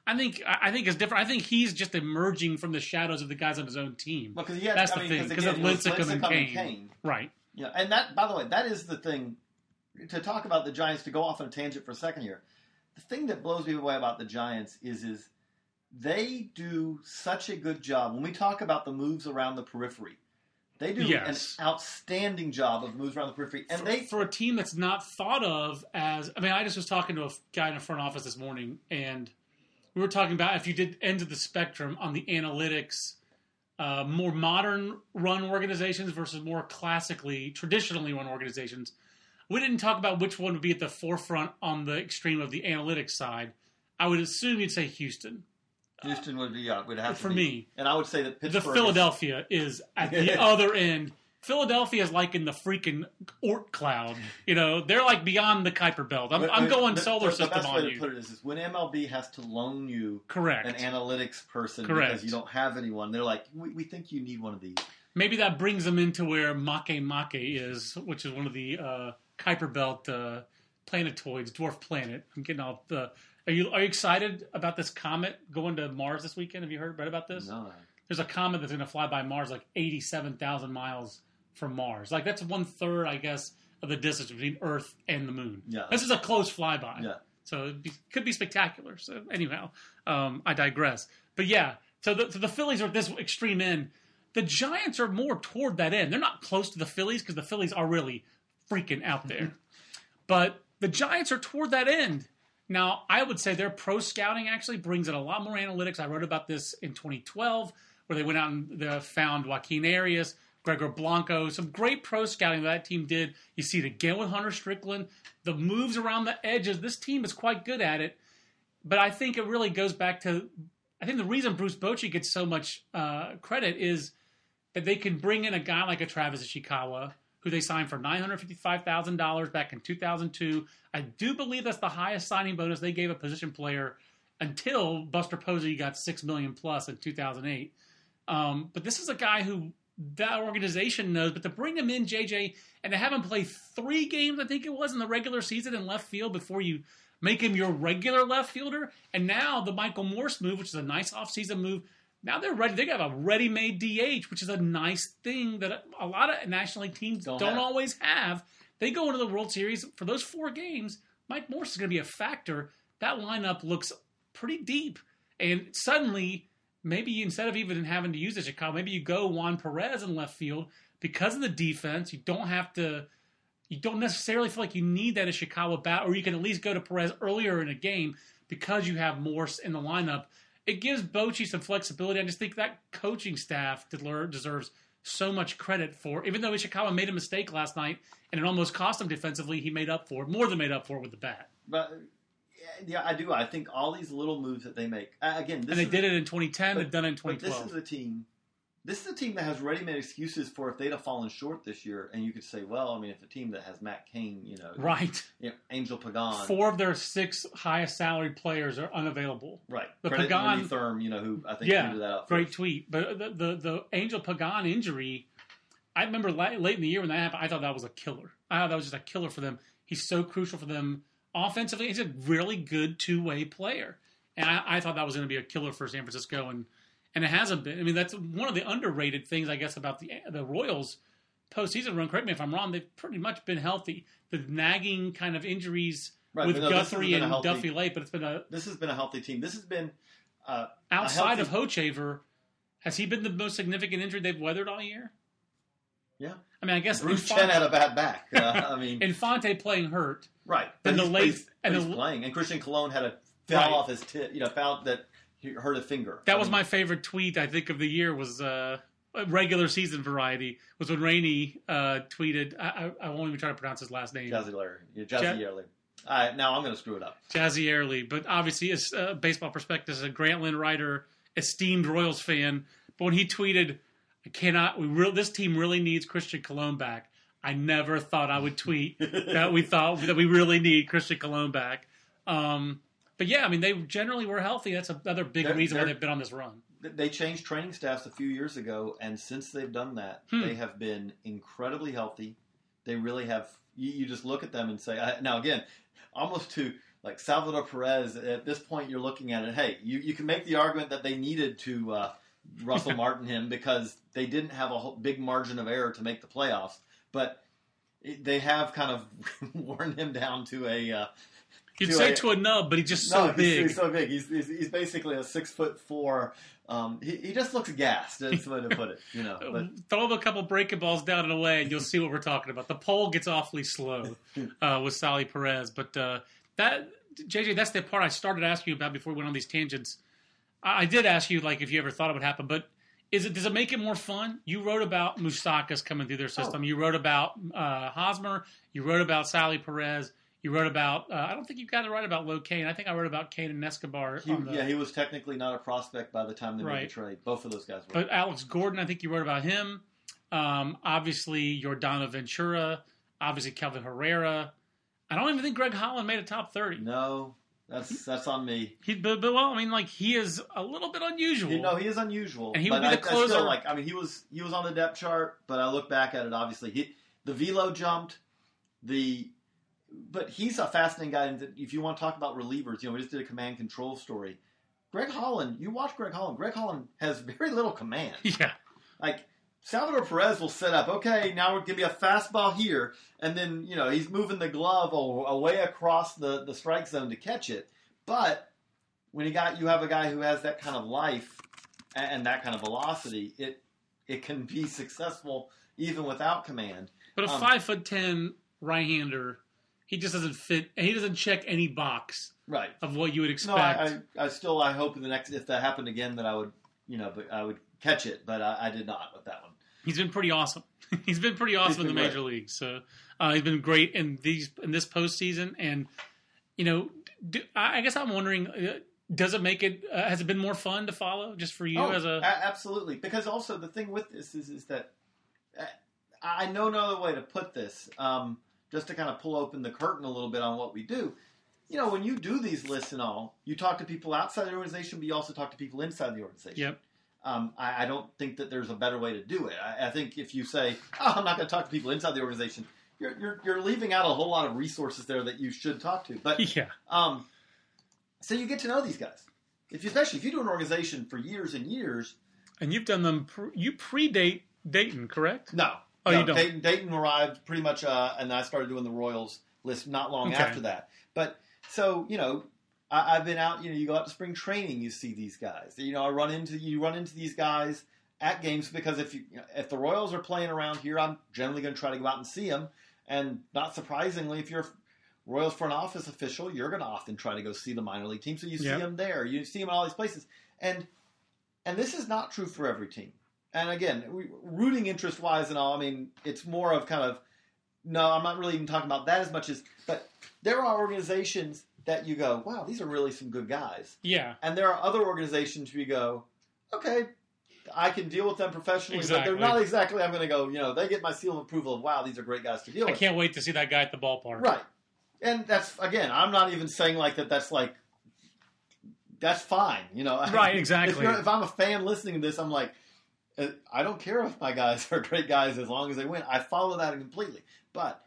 Speaker 1: I think I think it's different. I think he's just emerging from the shadows of the guys on his own team.
Speaker 2: Because he
Speaker 1: That's
Speaker 2: I
Speaker 1: the
Speaker 2: mean,
Speaker 1: thing,
Speaker 2: 'cause
Speaker 1: because of Lincecum and Cain.
Speaker 2: Cain.
Speaker 1: Right.
Speaker 2: Yeah, and that by the way, that is the thing. to talk about the Giants to go off on a tangent for a second here. The thing that blows me away about the Giants is is they do such a good job when we talk about the moves around the periphery. They do
Speaker 1: Yes.
Speaker 2: an outstanding job of moves around the periphery, and
Speaker 1: for,
Speaker 2: they
Speaker 1: for a team that's not thought of as I mean, I just was talking to a guy in the front office this morning, and we were talking about if you did end of the spectrum on the analytics, uh, more modern run organizations versus more classically, traditionally run organizations. We didn't talk about which one would be at the forefront on the extreme of the analytics side. I would assume you'd say Houston.
Speaker 2: Houston would be yeah, would have to
Speaker 1: For
Speaker 2: be.
Speaker 1: me.
Speaker 2: and I would say that
Speaker 1: The
Speaker 2: Pittsburgh. is-
Speaker 1: Philadelphia is at the other end. Philadelphia is like in the freaking Oort cloud. You know, they're like beyond the Kuiper Belt. I'm, I'm going
Speaker 2: the,
Speaker 1: solar
Speaker 2: the,
Speaker 1: system
Speaker 2: the best way
Speaker 1: on
Speaker 2: to
Speaker 1: you.
Speaker 2: put it is, is when MLB has to loan you
Speaker 1: Correct.
Speaker 2: an analytics person
Speaker 1: Correct.
Speaker 2: because you don't have anyone. They're like, we, we think you need one of these.
Speaker 1: Maybe that brings them into where Makemake is, which is one of the uh, Kuiper Belt uh, planetoids, dwarf planet. I'm getting all the. Are you are you excited about this comet going to Mars this weekend? Have you heard read about this?
Speaker 2: No,
Speaker 1: There's a comet that's going to fly by Mars like 87,000 miles from Mars. Like that's one third, I guess, of the distance between Earth and the Moon.
Speaker 2: Yeah.
Speaker 1: This is a close flyby.
Speaker 2: Yeah.
Speaker 1: So it be, could be spectacular. So anyhow, um, I digress. But yeah, so the, so the Phillies are at this extreme end. The Giants are more toward that end. They're not close to the Phillies because the Phillies are really freaking out there. but the Giants are toward that end. Now, I would say their pro scouting actually brings in a lot more analytics. I wrote about this in 2012, where they went out and they found Joaquin Arias, Gregor Blanco, some great pro scouting that team did. You see it again with Hunter Strickland. The moves around the edges, this team is quite good at it. But I think it really goes back to I think the reason Bruce Bochy gets so much uh, credit is that they can bring in a guy like a Travis Ishikawa, who they signed for nine hundred fifty-five thousand dollars back in two thousand two. I do believe that's the highest signing bonus they gave a position player until Buster Posey got six million plus in two thousand eight. Um, but this is a guy who that organization knows. But to bring him in, JJ, and to have him play three games, I think it was in the regular season in left field before you make him your regular left fielder, and now the Michael Morse move, which is a nice offseason move. Now they're ready. They got a ready-made DH, which is a nice thing that a lot of National League teams
Speaker 2: Don't
Speaker 1: don't,
Speaker 2: have.
Speaker 1: always have. They go into the World Series for those four games. Mike Morse is going to be a factor. That lineup looks pretty deep, and suddenly maybe instead of even having to use the Ishikawa, maybe you go Juan Perez in left field because of the defense. You don't have to. You don't necessarily feel like you need that Ishikawa bat, or you can at least go to Perez earlier in a game because you have Morse in the lineup. It gives Bochy some flexibility. I just think that coaching staff deserves so much credit for. Even though Ishikawa made a mistake last night and it almost cost him defensively, he made up for it more than made up for it with the bat.
Speaker 2: but yeah, I do. I think all these little moves that they make uh, again. This
Speaker 1: and they did it in 2010.
Speaker 2: but-
Speaker 1: They've done it in
Speaker 2: But this is a team. This is a team that has ready-made excuses for if they'd have fallen short this year, and you could say, well, I mean, if a team that has Matt Cain, you know,
Speaker 1: right.
Speaker 2: you know, Angel Pagan,
Speaker 1: Four of their six highest salaried players are unavailable.
Speaker 2: right,
Speaker 1: the
Speaker 2: Credit
Speaker 1: Pagan-
Speaker 2: Thurm, you know, who I think
Speaker 1: Yeah,
Speaker 2: tweeted that out.
Speaker 1: Great
Speaker 2: first.
Speaker 1: tweet. But the, the the Angel Pagan injury, I remember la- late in the year when that happened. I thought that was a killer. I thought that was just a killer for them. He's so crucial for them offensively. He's a really good two way player, and I, I thought that was going to be a killer for San Francisco, and and it hasn't been. I mean, that's one of the underrated things I guess about the the Royals postseason run. Correct me if I'm wrong. They've pretty much been healthy. The nagging kind of injuries
Speaker 2: Right,
Speaker 1: with
Speaker 2: no,
Speaker 1: Guthrie and
Speaker 2: healthy-
Speaker 1: Duffy late, but it's been a
Speaker 2: This has been a healthy team. This has been uh,
Speaker 1: outside
Speaker 2: healthy-
Speaker 1: of Hochevar, has he been the most significant injury they've weathered all year?
Speaker 2: yeah.
Speaker 1: I mean, I guess
Speaker 2: Bruce
Speaker 1: Infante,
Speaker 2: Chen had a bad back. Uh, I mean,
Speaker 1: Infante playing hurt.
Speaker 2: right. But
Speaker 1: the
Speaker 2: he's,
Speaker 1: late-
Speaker 2: he's,
Speaker 1: and
Speaker 2: he's
Speaker 1: the-
Speaker 2: playing, and Christian Colón had a fell
Speaker 1: Right.
Speaker 2: off his tip. You know, found that he hurt a finger.
Speaker 1: That
Speaker 2: I
Speaker 1: was
Speaker 2: mean,
Speaker 1: my favorite tweet I think of the year was uh, a regular season variety was when Rany uh, tweeted. I, I, I won't even try to pronounce his last name.
Speaker 2: Jazzy Larry. Yeah, Jazzy
Speaker 1: Ja-
Speaker 2: Larry. All right, now I'm going to screw it up.
Speaker 1: Jazzy Airley, but obviously, as uh, Baseball Prospectus, as a Grantland writer, esteemed Royals fan, but when he tweeted, "I cannot, we real this team really needs Christian Colón back," I never thought I would tweet that we thought that we really need Christian Colón back. Um, but yeah, I mean, they generally were healthy. That's another big
Speaker 2: They're-
Speaker 1: reason why
Speaker 2: they're-
Speaker 1: they've been on this run.
Speaker 2: They changed training staffs a few years ago, and since they've done that,
Speaker 1: Hmm.
Speaker 2: they have been incredibly healthy. They really have. You, you just look at them and say, I, now again, almost to like Salvador Perez. At this point, you're looking at it. Hey, you, you can make the argument that they needed to uh, Russell Martin him because they didn't have a whole, big margin of error to make the playoffs. But they have kind of worn him down to a. Uh,
Speaker 1: You'd
Speaker 2: to
Speaker 1: say
Speaker 2: a-
Speaker 1: to a nub, but he's just
Speaker 2: no,
Speaker 1: so
Speaker 2: he's,
Speaker 1: big.
Speaker 2: he's so big. He's, he's, he's basically a six foot four. Um, he, he just looks gassed. That's the way to put it. You know, but
Speaker 1: Throw a couple breaking balls down and away, and you'll see what we're talking about. The pole gets awfully slow uh, with Salvy Perez, but uh, that JJ, that's the part I started asking you about before we went on these tangents. I, I did ask you like if you ever thought it would happen, but is it does it make it more fun? You wrote about Moustakas coming through their system.
Speaker 2: Oh.
Speaker 1: You wrote about uh, Hosmer. You wrote about Salvy Perez. You wrote about. Uh, I don't think you got it right about Lo Cain. I think I wrote about Cain and Escobar.
Speaker 2: he,
Speaker 1: the,
Speaker 2: yeah, he was technically not a prospect by the time they made the trade. Both of those guys were.
Speaker 1: But Alex Gordon, I think you wrote about him. Um, obviously, Yordano Ventura. Obviously, Kelvin Herrera. I don't even think Greg Holland made a top thirty.
Speaker 2: no, that's that's on me.
Speaker 1: He, but, but well, I mean, like he is a little bit unusual.
Speaker 2: You know, he is unusual.
Speaker 1: And he would be
Speaker 2: I,
Speaker 1: the
Speaker 2: I still
Speaker 1: closer.
Speaker 2: like. I mean, he was he was on the depth chart, but I look back at it. Obviously, he the velo jumped. The but he's a fascinating guy. And if you want to talk about relievers, you know, we just did a command control story. Greg Holland, you watch Greg Holland. Greg Holland has very little command.
Speaker 1: yeah,
Speaker 2: Like Salvador Perez will set up. Okay, now we're gonna be a fastball here, and then you know he's moving the glove away across the the strike zone to catch it. But when you got you have a guy who has that kind of life and, and that kind of velocity, it it can be successful even without command.
Speaker 1: but a
Speaker 2: Um,
Speaker 1: five foot ten right-hander, he just doesn't fit. He doesn't check any box
Speaker 2: Right.
Speaker 1: of what you would
Speaker 2: No,
Speaker 1: expect.
Speaker 2: I, I, I still I hope in the next if that happened again that I would you know but I would catch it, but I, I did not with that one.
Speaker 1: He's been pretty awesome. he's been pretty awesome in
Speaker 2: been
Speaker 1: the
Speaker 2: great.
Speaker 1: major leagues. So uh, he's been great in these in this postseason. And you know, do, I I guess I'm wondering, uh, does it make it? Uh, has it been more fun to follow just for you
Speaker 2: Oh,
Speaker 1: as a?
Speaker 2: absolutely. Because also the thing with this is is that uh, I know no other way to put this. Um, just to kind of pull open the curtain a little bit on what we do. You know, when you do these lists and all, you talk to people outside the organization, but you also talk to people inside the organization.
Speaker 1: Yep.
Speaker 2: Um, I, I don't think that there's a better way to do it. I, I think if you say, "Oh, I'm not going to talk to people inside the organization," you're, you're you're leaving out a whole lot of resources there that you should talk to. But
Speaker 1: Yeah.
Speaker 2: um, so you get to know these guys. If you, especially if you do an organization for years and years,
Speaker 1: And you've done them. Pre- you predate Dayton, correct?
Speaker 2: no,
Speaker 1: Oh,
Speaker 2: no,
Speaker 1: you don't?
Speaker 2: Dayton, Dayton arrived pretty much, uh, and I started doing the Royals list not long
Speaker 1: Okay.
Speaker 2: after that. But so you know, I, I've been out. You know, you go out to spring training, you see these guys. You know, I run into you run into these guys at games because if you if the Royals are playing around here, I'm generally going to try to go out and see them. And not surprisingly, if you're Royals front office official, you're going to often try to go see the minor league team. So you see them there, you see them in all these places, and and this is not true for every team. And again, we, rooting interest wise and all, I mean, it's more of kind of no, I'm not really even talking about that as much as, but there are organizations that you go, wow, these are really some good guys,
Speaker 1: Yeah.
Speaker 2: and there are other organizations where you go, okay, I can deal with them professionally, but they're not exactly. I'm going to go, you know, they get my seal of approval of wow, these are great guys to deal
Speaker 1: I
Speaker 2: with.
Speaker 1: I can't wait to see that guy at the ballpark.
Speaker 2: Right. And that's again, I'm not even saying like that. That's like that's fine. You know.
Speaker 1: Right, exactly.
Speaker 2: you're, if I'm a fan listening to this, I'm like, uh, I don't care if my guys are great guys as long as they win. I follow that completely. But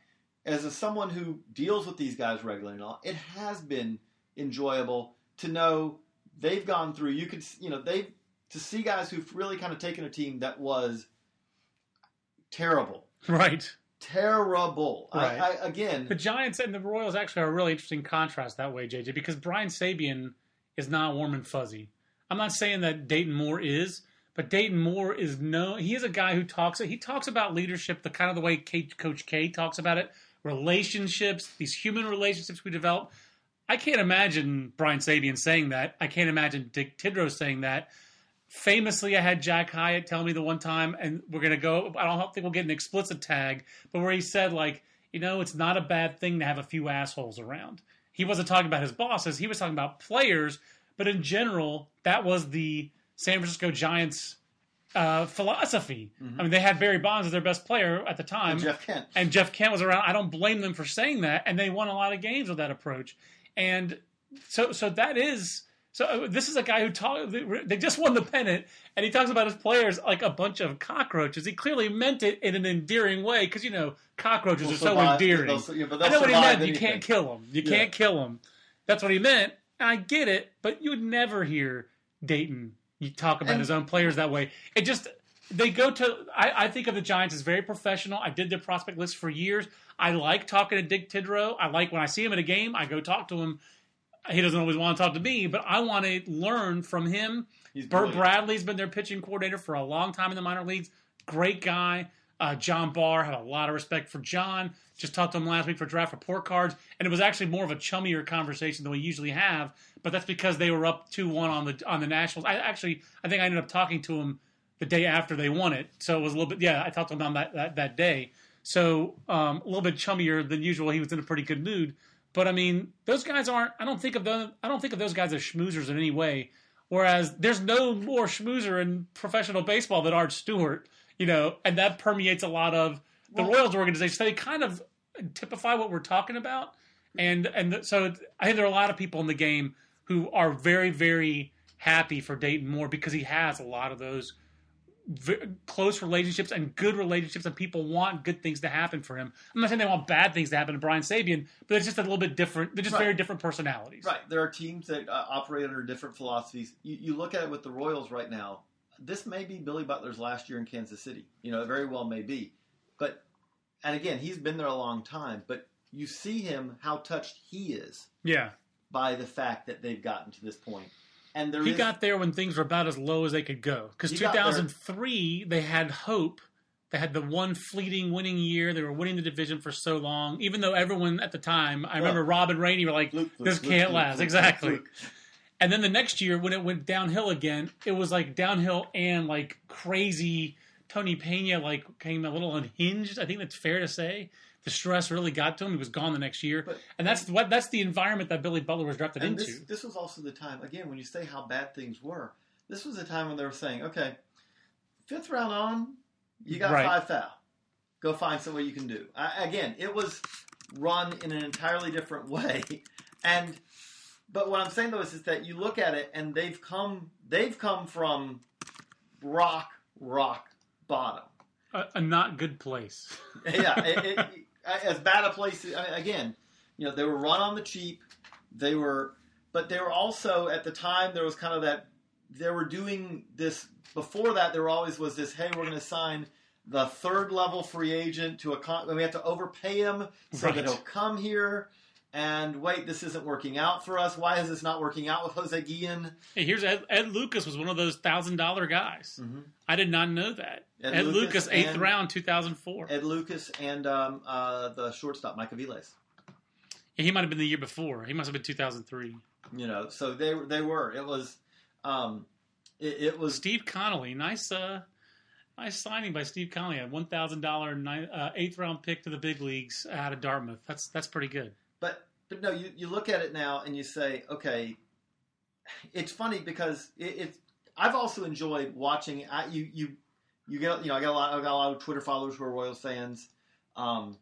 Speaker 2: as a, someone who deals with these guys regularly and all, it has been enjoyable to know they've gone through. You could, you know, they to see guys who've really kind of taken a team that was terrible,
Speaker 1: Right.
Speaker 2: terrible.
Speaker 1: Right.
Speaker 2: I, I, again,
Speaker 1: The Giants and the Royals actually are a really interesting contrast that way, JJ, because Brian Sabean is not warm and fuzzy. I'm not saying that Dayton Moore is, but Dayton Moore is no. He is a guy who talks. He talks about leadership the kind of the way Coach K talks about it. Relationships, these human relationships we develop. I can't imagine Brian Sabean saying that. I can't imagine Dick Tidrow saying that. Famously, I had Jack Hiatt tell me the one time, and we're gonna go. I don't think we'll get an explicit tag, but where he said like, you know, it's not a bad thing to have a few assholes around. He wasn't talking about his bosses. He was talking about players, but in general, that was the San Francisco Giants uh, philosophy. I mean, they had Barry Bonds as their best player at the time,
Speaker 2: and Jeff Kent.
Speaker 1: and Jeff Kent was around. I don't blame them for saying that, and they won a lot of games with that approach. And so, so that is so. uh, This is a guy who talk. They just won the pennant, and he talks about his players like a bunch of cockroaches. He clearly meant it in an endearing way because you know cockroaches
Speaker 2: Will
Speaker 1: are so endearing.
Speaker 2: they'll- yeah, but
Speaker 1: I know what he
Speaker 2: survive
Speaker 1: meant. You can't kill them. You
Speaker 2: Yeah.
Speaker 1: can't kill them. That's what he meant. I get it, but you would never hear Dayton you talk about
Speaker 2: And-
Speaker 1: his own players that way. It just they go to. I, I think of the Giants as very professional. I did their prospect list for years. I like talking to Dick Tidrow. I like when I see him at a game, I go talk to him. He doesn't always want to talk to me, but I want to learn from him.
Speaker 2: He's
Speaker 1: Bert
Speaker 2: brilliant.
Speaker 1: Bradley's been their pitching coordinator for a long time in the minor leagues. Great guy. Uh, John Barr had a lot of respect for John. Just talked to him last week for draft report cards, and it was actually more of a chummier conversation than we usually have. But that's because they were up two one on the on the Nationals. I actually I think I ended up talking to him the day after they won it, so it was a little bit yeah. I talked to him on that that, that day, so um, a little bit chummier than usual. He was in a pretty good mood. But I mean, those guys aren't. I don't think of them. I don't think of those guys as schmoozers in any way. Whereas there's no more schmoozer in professional baseball than Art Stewart, you know, and that permeates a lot of the Royals organization. So they kind of typify what we're talking about, and and so I think there are a lot of people in the game who are very very happy for Dayton Moore because he has a lot of those v- close relationships and good relationships, and people want good things to happen for him. I'm not saying they want bad things to happen to Brian Sabean, but it's just a little bit different. They're just
Speaker 2: Right.
Speaker 1: very different personalities.
Speaker 2: Right. There are teams that uh, operate under different philosophies. You, you look at it with the Royals right now. This may be Billy Butler's last year in Kansas City. You know, it very well may be. But, and again, he's been there a long time. But you see him how touched he is
Speaker 1: Yeah.
Speaker 2: by the fact that they've gotten to this point. And there
Speaker 1: He
Speaker 2: is-
Speaker 1: got there when things were about as low as they could go. Because
Speaker 2: He got there-
Speaker 1: 2003, they had hope. They had the one fleeting winning year. They were winning the division for so long. Even though everyone at the time, I remember Rob and Rany were like,
Speaker 2: Fluke, fluke,
Speaker 1: this can't last. exactly. And then the next year, when it went downhill again, it was like downhill and like crazy. Tony Pena like came a little unhinged. I think that's fair to say. The stress really got to him. He was gone the next year,
Speaker 2: But-
Speaker 1: and that's what that's the environment that Billy Butler was drafted into.
Speaker 2: this, this was also the time, again, when you say how bad things were, this was the time when they were saying, okay, fifth round on, you got
Speaker 1: Right.
Speaker 2: five foul. Go find somewhere you can do. I, again, it was run in an entirely different way. And, but what I'm saying though is, is that you look at it and they've come, they've come from rock, rock bottom.
Speaker 1: a, a not good place.
Speaker 2: yeah, it, it, as bad a place. I mean, again, you know, they were run on the cheap. They were, but they were also at the time there was kind of that they were doing this. Before that, there always was this. Hey, we're going to sign the third level free agent to a con. We have to overpay him so
Speaker 1: Right.
Speaker 2: that he'll come here. And wait, this isn't working out for us. Why is this not working out with Jose Guillen?
Speaker 1: Hey, here's Ed, Ed Lucas was one of those thousand dollar guys. I did not know that.
Speaker 2: Ed
Speaker 1: Ed,
Speaker 2: Lucas
Speaker 1: Lucas, eighth round, two thousand four.
Speaker 2: Ed Lucas and um, uh, the shortstop Micah Viles.
Speaker 1: He might have been the year before. He must have been two thousand three.
Speaker 2: You know, so they they were. It was, um, it, it was
Speaker 1: Steve Connolly, nice, uh, nice signing by Steve Connolly. A one thousand dollar uh, eighth round pick to the big leagues out of Dartmouth. That's that's pretty good.
Speaker 2: But but no, you, you look at it now and you say, okay, it's funny because it, it's. I've also enjoyed watching. I, you you you get you know I got a lot I got a lot of Twitter followers who are Royals fans. Um,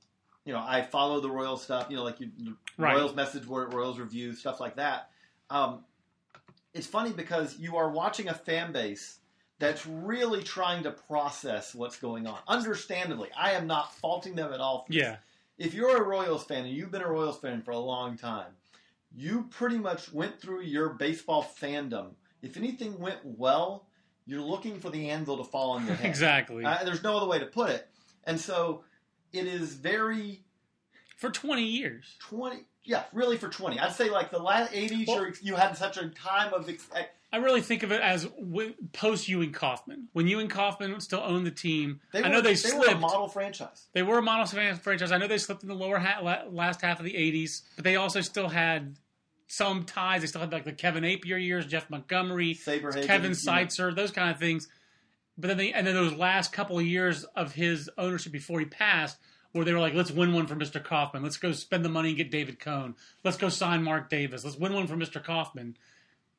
Speaker 2: you know I follow the Royals stuff. You know like you,
Speaker 1: Right.
Speaker 2: Royals message board, Royals review stuff like that. Um, it's funny because you are watching a fan base that's really trying to process what's going on. Understandably, I am not faulting them at all. For this
Speaker 1: Yeah,
Speaker 2: if you're a Royals fan and you've been a Royals fan for a long time, you pretty much went through your baseball fandom. If anything went well, you're looking for the anvil to fall on your head.
Speaker 1: exactly.
Speaker 2: Uh, there's no other way to put it. And so it is very
Speaker 1: For twenty years.
Speaker 2: 20, yeah, really for 20. I'd say like the last 80s,
Speaker 1: Well-
Speaker 2: you're, had such a time of. Ex-
Speaker 1: I really think of it as w- post Ewing Kauffman. When Ewing Kauffman still owned the team,
Speaker 2: they were,
Speaker 1: I know they,
Speaker 2: they
Speaker 1: slipped.
Speaker 2: were a model franchise.
Speaker 1: They were a model franchise. I know they slipped in the lower ha- last half of the '80s, but they also still had some ties. They still had like the Kevin Appier years, Jeff Montgomery,
Speaker 2: Saberhagen,
Speaker 1: Kevin. Seitzer, those kind of things. But then they and then those last couple of years of his ownership before he passed, where they were like, "Let's win one for Mr. Kauffman. Let's go spend the money and get David Cone. Let's go sign Mark Davis. Let's win one for Mr. Kauffman."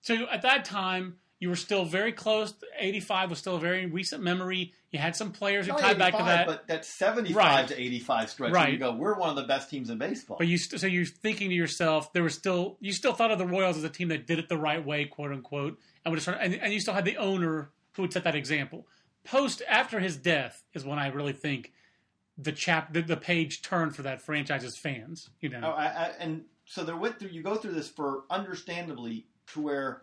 Speaker 1: So at that time, you were still very close. '85 was still a very recent memory. You had some players who
Speaker 2: Not
Speaker 1: tied back to that.
Speaker 2: But that 75
Speaker 1: Right.
Speaker 2: to 85 stretch,
Speaker 1: Right.
Speaker 2: you go, we're one of the best teams in baseball.
Speaker 1: But you st- so you're thinking to yourself, there was still you still thought of the Royals as a team that did it the right way, quote unquote, and would just and, and you still had the owner who would set that example. Post after his death is when I really think the chap the, the page turned for that franchise's fans. You know,
Speaker 2: Oh, I, I, and so there went through. You go through this for understandably to where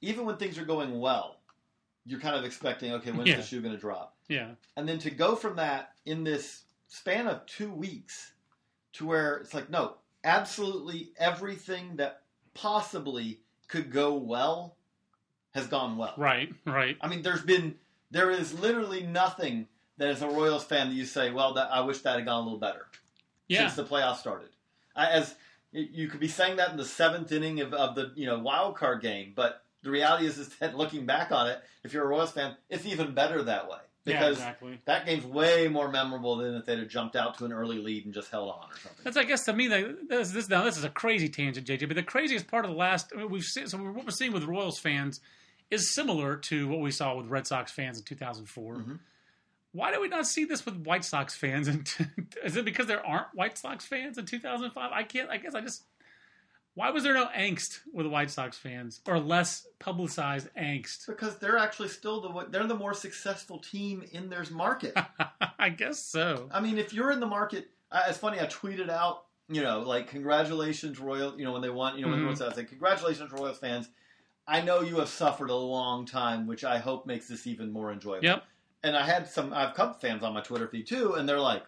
Speaker 2: even when things are going well, you're kind of expecting, okay, when's
Speaker 1: Yeah.
Speaker 2: the shoe going to drop?
Speaker 1: Yeah.
Speaker 2: And then to go from that in this span of two weeks to where it's like, no, absolutely everything that possibly could go well has gone well.
Speaker 1: Right. Right.
Speaker 2: I mean, there's been, there is literally nothing that as a Royals fan that you say, well, that, I wish that had gone a little better
Speaker 1: Yeah.
Speaker 2: since the playoffs started. I, as you could be saying that in the seventh inning of, of the you know wild card game, but the reality is, is that looking back on it, if you're a Royals fan, it's even better that way
Speaker 1: yeah.
Speaker 2: because
Speaker 1: Exactly.
Speaker 2: that game's way more memorable than if they'd have jumped out to an early lead and just held on or something.
Speaker 1: That's, I guess, to me, like, this, this now this is a crazy tangent, JJ. But the craziest part of the last I mean, we've seen, so what we're seeing with Royals fans is similar to what we saw with Red Sox fans in 2004.
Speaker 2: Mhm.
Speaker 1: Why do we not see this with White Sox fans? And is it because there aren't White Sox fans in 2005? I can't. I guess I just. Why was there no angst with White Sox fans or less publicized angst?
Speaker 2: Because they're actually still the they're the more successful team in their market.
Speaker 1: I guess so.
Speaker 2: I mean, if you're in the market, it's funny. I tweeted out, you know, like congratulations, Royal. You know, when they won, you know, when
Speaker 1: Mhm.
Speaker 2: Royals, I said congratulations, Royals fans. I know you have suffered a long time, which I hope makes this even more enjoyable.
Speaker 1: Yep.
Speaker 2: And I had some, I have Cub fans on my Twitter feed too, and they're like,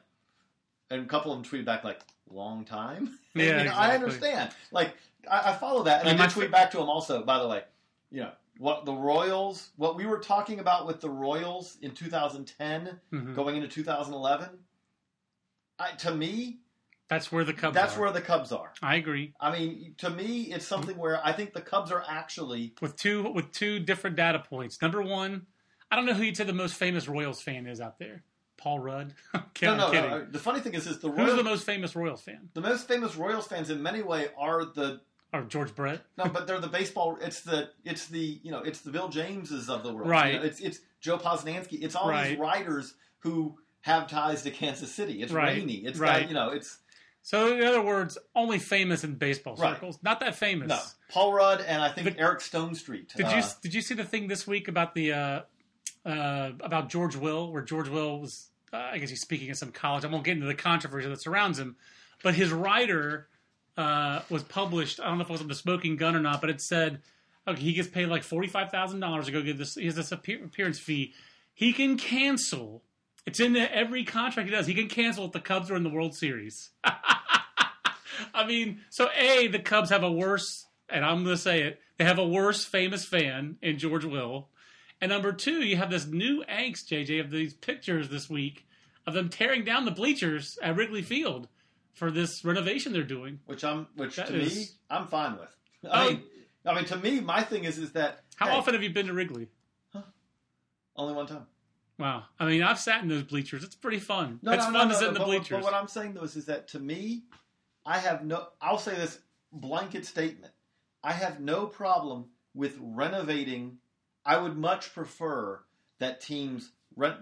Speaker 2: and a couple of them tweeted back like, long time. And,
Speaker 1: Yeah,
Speaker 2: you know, I understand. Like, I, I follow that, and
Speaker 1: And
Speaker 2: I did tweet
Speaker 1: fr-
Speaker 2: back to them also. By the way, you know what the Royals, what we were talking about with the Royals in 2010
Speaker 1: Mhm.
Speaker 2: going into 2011, I, to me,
Speaker 1: That's where the Cubs.
Speaker 2: that's
Speaker 1: are.
Speaker 2: where the Cubs are.
Speaker 1: I agree.
Speaker 2: I mean, to me, it's something where I think the Cubs are actually
Speaker 1: with two with two different data points. Number one, I don't know who you'd say the most famous Royals fan is out there. Paul Rudd.
Speaker 2: no, no,
Speaker 1: kidding.
Speaker 2: no. The funny thing is, is the
Speaker 1: Who's the most famous Royals fan?
Speaker 2: the most famous Royals fans in many way are the
Speaker 1: Or George Brett?
Speaker 2: no, but they're the baseball. It's the it's the you know it's the Bill Jameses of the world.
Speaker 1: Right.
Speaker 2: You know, it's it's Joe Posnanski. It's all these writers who have ties to Kansas City. It's
Speaker 1: Right.
Speaker 2: Rany. It's
Speaker 1: Right.
Speaker 2: got, you know it's
Speaker 1: So in other words, only famous in baseball
Speaker 2: Right.
Speaker 1: circles. Not that famous.
Speaker 2: no Paul Rudd and I think
Speaker 1: But-
Speaker 2: Eric Stonestreet.
Speaker 1: Did
Speaker 2: Uh,
Speaker 1: you did you see the thing this week about the uh, uh, about George Will, where George Will was uh, I guess he's speaking at some college. I won't get into the controversy that surrounds him, but his writer uh, was published. I don't know if it was on the Smoking Gun or not, but it said okay, he gets paid like forty five thousand dollars to go get this. He has this appearance fee. He can cancel. It's in the, every contract he does. He can cancel if the Cubs are in the World Series. I mean, so a the Cubs have a worse, and I'm going to say it, they have a worse famous fan in George Will, and number two, you have this new angst, JJ, of these pictures this week of them tearing down the bleachers at Wrigley Field for this renovation they're doing.
Speaker 2: which I'm which
Speaker 1: That
Speaker 2: to me I'm fine with. I
Speaker 1: Oh.
Speaker 2: mean, I mean to me my thing is is that
Speaker 1: How
Speaker 2: hey,
Speaker 1: often have you been to Wrigley? Huh?
Speaker 2: only one time.
Speaker 1: Wow, I mean, I've sat in those bleachers. It's pretty fun.
Speaker 2: No,
Speaker 1: it's
Speaker 2: no,
Speaker 1: fun
Speaker 2: no,
Speaker 1: to
Speaker 2: no,
Speaker 1: sit in the
Speaker 2: but,
Speaker 1: bleachers.
Speaker 2: But what I'm saying though is, is that to me, I have no. I'll say this blanket statement. I have no problem with renovating. I would much prefer that teams rent.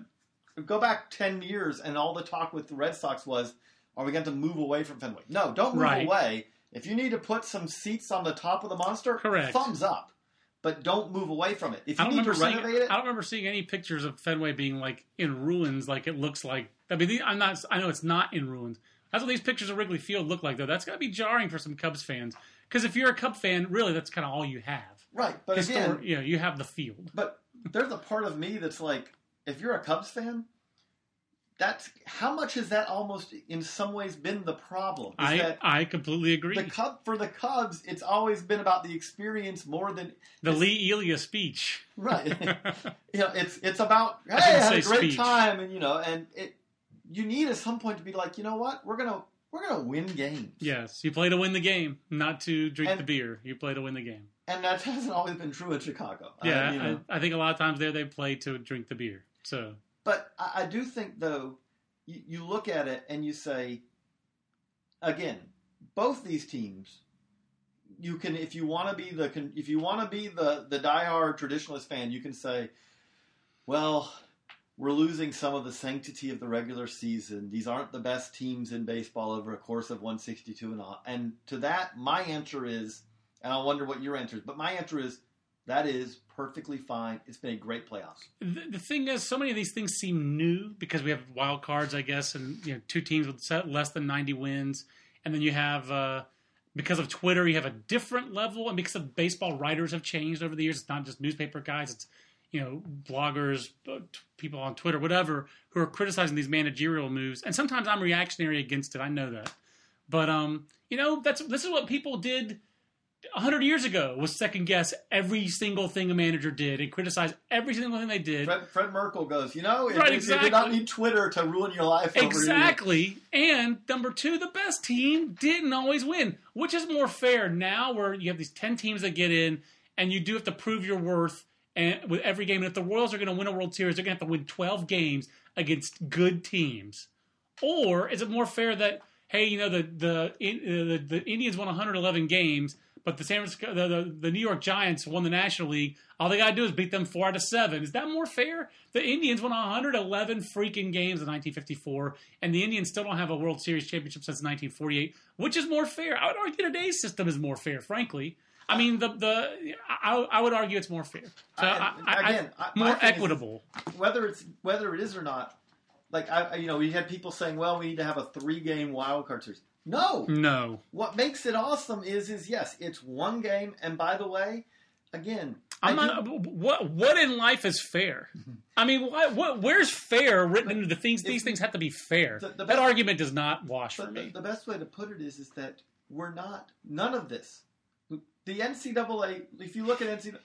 Speaker 2: Go back ten years, and all the talk with the Red Sox was, "Are we going to move away from Fenway?" No, don't move
Speaker 1: Right.
Speaker 2: away. If you need to put some seats on the top of the monster,
Speaker 1: Correct.
Speaker 2: thumbs up. But don't move away from it. If you need to
Speaker 1: seeing.
Speaker 2: renovate it,
Speaker 1: I don't remember seeing any pictures of Fenway being like in ruins, like it looks like. I mean, I'm not. I know it's not in ruins. That's what these pictures of Wrigley Field look like, though. That's got to be jarring for some Cubs fans, because if you're a Cub fan, really, that's kind of all you have.
Speaker 2: Right? But again,
Speaker 1: you know, you have the field.
Speaker 2: But there's a part of me that's like, if you're a Cubs fan, that's how much has that almost in some ways been the problem?
Speaker 1: I I completely agree.
Speaker 2: the Cub for the Cubs, it's always been about the experience more than
Speaker 1: the Lee Elia speech.
Speaker 2: right. you know, it's it's about hey,
Speaker 1: I
Speaker 2: I, had a great
Speaker 1: speech.
Speaker 2: time, and you know, and it you need at some point to be like, you know what, we're gonna we're gonna win games.
Speaker 1: yes, you play to win the game, not to drink
Speaker 2: And-
Speaker 1: the beer. You play to win the game.
Speaker 2: And that hasn't always been true in Chicago. I-
Speaker 1: Yeah,
Speaker 2: you know.
Speaker 1: I, I think a lot of times there they play to drink the beer. So
Speaker 2: But I, I do think, though, you, you look at it and you say, again, both these teams, you can, if you want to be the, if you want to be the the diehard traditionalist fan, you can say, well, we're losing some of the sanctity of the regular season. These aren't the best teams in baseball over a course of 162 and all. And to that, my answer is, and I wonder what your answer is, but my answer is, that is perfectly fine. It's been a great playoffs.
Speaker 1: the, the thing is, so many of these things seem new because we have wild cards, I guess, and you know, two teams with less than ninety wins, and then you have uh, because of Twitter, you have a different level, and because of baseball writers have changed over the years. It's not just newspaper guys; it's you know, bloggers, uh, people on Twitter, whatever, who are criticizing these managerial moves. And sometimes I'm reactionary against it. I know that. But um, you know, that's this is what people did hundred years ago was second guess every single thing a manager did and criticize every single thing they did.
Speaker 2: Fred, Fred Merkle goes, you know,
Speaker 1: Right,
Speaker 2: you, you did not
Speaker 1: exactly.
Speaker 2: need Twitter to ruin your life. over
Speaker 1: Exactly. And number two, the best team didn't always win, which is more fair now where you have these 10 teams that get in and you do have to prove your worth and with every game. And if the Royals are going to win a World Series, they're going to have to win 12 games against good teams. Or is it more fair that, hey, you know, the, the, the, the Indians won 111 games, but the San Francisco, the, the, the New York Giants won the National League. All they got to do is beat them four out of seven. Is that more fair? The Indians won 111 freaking games in 1954, and the Indians still don't have a World Series championship since 1948. Which is more fair? I would argue today's system is more fair, frankly. I mean, the the I, I would argue it's more fair. So
Speaker 2: I-
Speaker 1: I,
Speaker 2: again,
Speaker 1: more
Speaker 2: thing is-
Speaker 1: equitable.
Speaker 2: whether it's whether it is or not, like I, I- you know, we had people saying, "Well, we need to have a three-game wild card series." No,
Speaker 1: no,
Speaker 2: what makes it awesome is, is yes, it's one game, and by the way, again,
Speaker 1: I'm not. What what in life is fair? I mean, what, what where's fair written into the things? These things have to be fair.
Speaker 2: The- the
Speaker 1: that
Speaker 2: best-
Speaker 1: argument does not wash for
Speaker 2: the,
Speaker 1: me.
Speaker 2: the best way to put it is, is that we're not none of this. The NCAA, if you look at NCAA,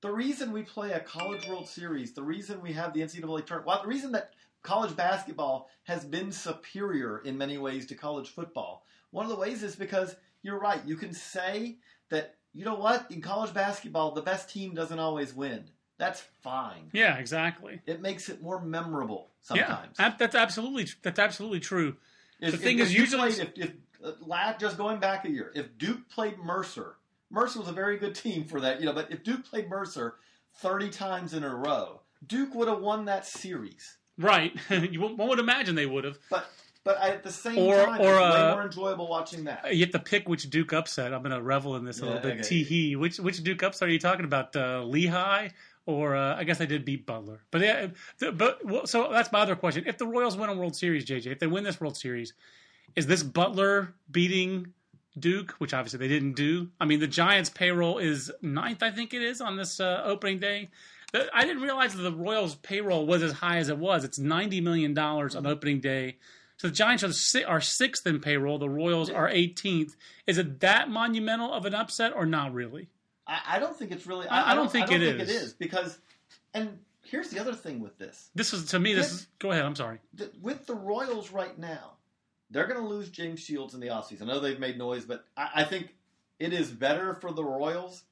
Speaker 2: the reason we play a college World Series, the reason we have the NCAA tournament, well, the reason that college basketball has been superior in many ways to college football, one of the ways is because you're right. You can say that you know what in college basketball, the best team doesn't always win. That's fine.
Speaker 1: Yeah, exactly.
Speaker 2: It makes it more memorable sometimes.
Speaker 1: ab- that's absolutely that's absolutely true.
Speaker 2: If,
Speaker 1: The thing
Speaker 2: if,
Speaker 1: is,
Speaker 2: if
Speaker 1: usually-
Speaker 2: played, if, if uh, just going back a year, if Duke played Mercer, Mercer was a very good team for that, you know. But if Duke played Mercer thirty times in a row, Duke would have won that series.
Speaker 1: Right. you one would imagine they would have.
Speaker 2: But but at the same
Speaker 1: Or-
Speaker 2: time,
Speaker 1: or,
Speaker 2: it's way
Speaker 1: uh,
Speaker 2: more enjoyable watching that.
Speaker 1: You have to pick which Duke upset. I'm going to revel in this a
Speaker 2: Yeah,
Speaker 1: little bit.
Speaker 2: okay.
Speaker 1: Tee hee. Which which Duke upset are you talking about? Uh, Lehigh or uh, I guess they did beat Butler. But yeah, but well, so that's my other question. If the Royals win a World Series, JJ, if they win this World Series, is this Butler beating Duke, which obviously they didn't do? I mean, the Giants' payroll is ninth, I think it is, on this uh, opening day. I didn't realize that the Royals' payroll was as high as it was. It's ninety million dollars on opening day. So the Giants are, si- are sixth in payroll. The Royals are 18th. Is it that monumental of an upset or not really?
Speaker 2: I, I don't think it's really.
Speaker 1: I- I don't think
Speaker 2: I don't
Speaker 1: it
Speaker 2: think
Speaker 1: is.
Speaker 2: it is because. And here's the other thing with this:
Speaker 1: This is to me. This is. Go ahead. I'm sorry.
Speaker 2: the, with the Royals right now, they're going to lose James Shields in the offseason. I know they've made noise, but I, I think it is better for the Royals.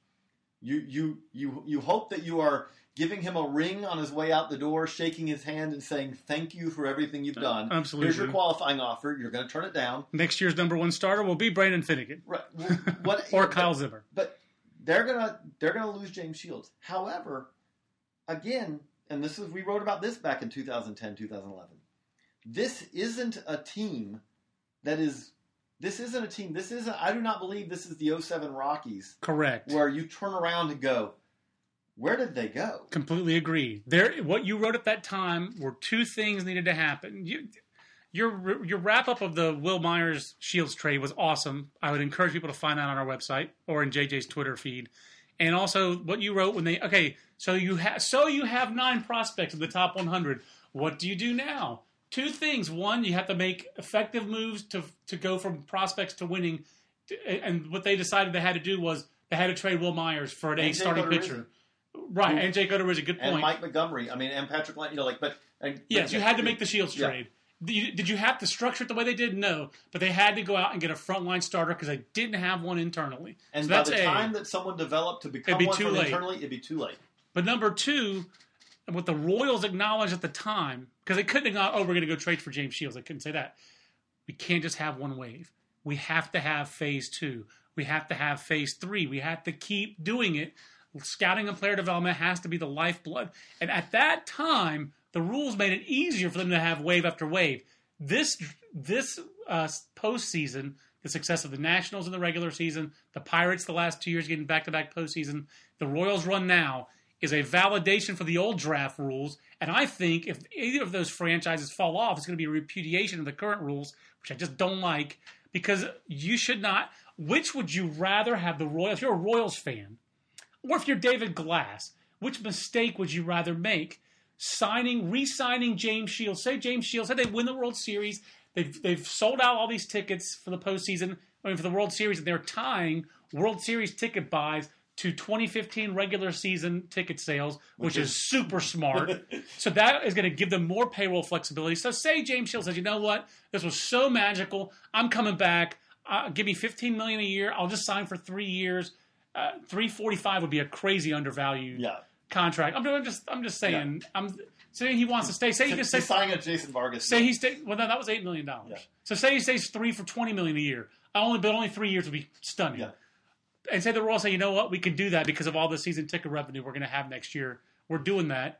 Speaker 2: You you you you hope that you are giving him a ring on his way out the door, shaking his hand and saying thank you for everything you've uh, done.
Speaker 1: Absolutely.
Speaker 2: Here's your qualifying offer. You're going to turn it down.
Speaker 1: Next year's number one starter will be Brandon Finnegan
Speaker 2: Right. What,
Speaker 1: or
Speaker 2: but-
Speaker 1: Kyle Zimmer.
Speaker 2: but they're gonna they're gonna lose James Shields. However, again, and this is we wrote about this back in 2010, 2011. This isn't a team that is. This isn't a team. This isn't. I do not believe this is the 07 Rockies
Speaker 1: Correct.
Speaker 2: where you turn around and go, where did they go?
Speaker 1: Completely agree. There, what you wrote at that time were two things needed to happen. You, your your wrap up of the Wil Myers Shields trade was awesome. I would encourage people to find that on our website or in JJ's Twitter feed. And also what you wrote when they okay, so you have so you have nine prospects in the top 100. What do you do now? Two things. One, you have to make effective moves to to go from prospects to winning. And what they decided they had to do was they had to trade Wil Myers for an A starting pitcher. Right, and Jake Odorizzi, a good point. And.
Speaker 2: Mike Montgomery. I mean, and Patrick. Lang- You know, like, but and,
Speaker 1: Yes, you had to make the Shields
Speaker 2: Yeah.
Speaker 1: trade. Did you, did you have to structure it the way they did? No, but they had to go out and get a frontline starter because they didn't have one internally.
Speaker 2: And
Speaker 1: so
Speaker 2: by
Speaker 1: that's
Speaker 2: the
Speaker 1: A.
Speaker 2: time that someone developed to become
Speaker 1: be
Speaker 2: one from
Speaker 1: late.
Speaker 2: internally, it'd be too late.
Speaker 1: But number two, what the Royals acknowledged at the time, because they couldn't acknowledge, oh, we're going to go trade for James Shields. They couldn't say that. We can't just have one wave. We have to have phase two. We have to have phase three. We have to keep doing it. Scouting and player development has to be the lifeblood. And at that time, the rules made it easier for them to have wave after wave. This this uh, postseason, the success of the Nationals in the regular season, the Pirates the last two years getting back to back postseason, the Royals run now is a validation for the old draft rules. And I think if either of those franchises fall off, it's going to be a repudiation of the current rules, which I just don't like because you should not. Which would you rather have the Royals? If you're a Royals fan, or if you're David Glass, Which mistake would you rather make? Signing, re-signing James Shields. Say James Shields, say they win the World Series. They've they've sold out all these tickets for the postseason. I mean for the World Series, and they're tying World Series ticket buys to 2015 regular season ticket sales, which, which is, is super smart. so that is going to give them more payroll flexibility. So say James Shields says, you know what, this was so magical. I'm coming back. Uh, give me 15 million a year. I'll just sign for three years. Uh, 345 would be a crazy undervalued
Speaker 2: yeah.
Speaker 1: contract. I'm, I'm, just I'm just saying. Yeah. I'm saying he wants to stay. Say he just say
Speaker 2: signing a Jason Vargas.
Speaker 1: Say he stay. Well, no, that was eight million dollars. Yeah. So say he stays three for 20 million a year. I only but only three years would be stunning.
Speaker 2: Yeah
Speaker 1: and say the Royals say, you know what, we can do that because of all the season ticket revenue we're going to have next year. We're doing that.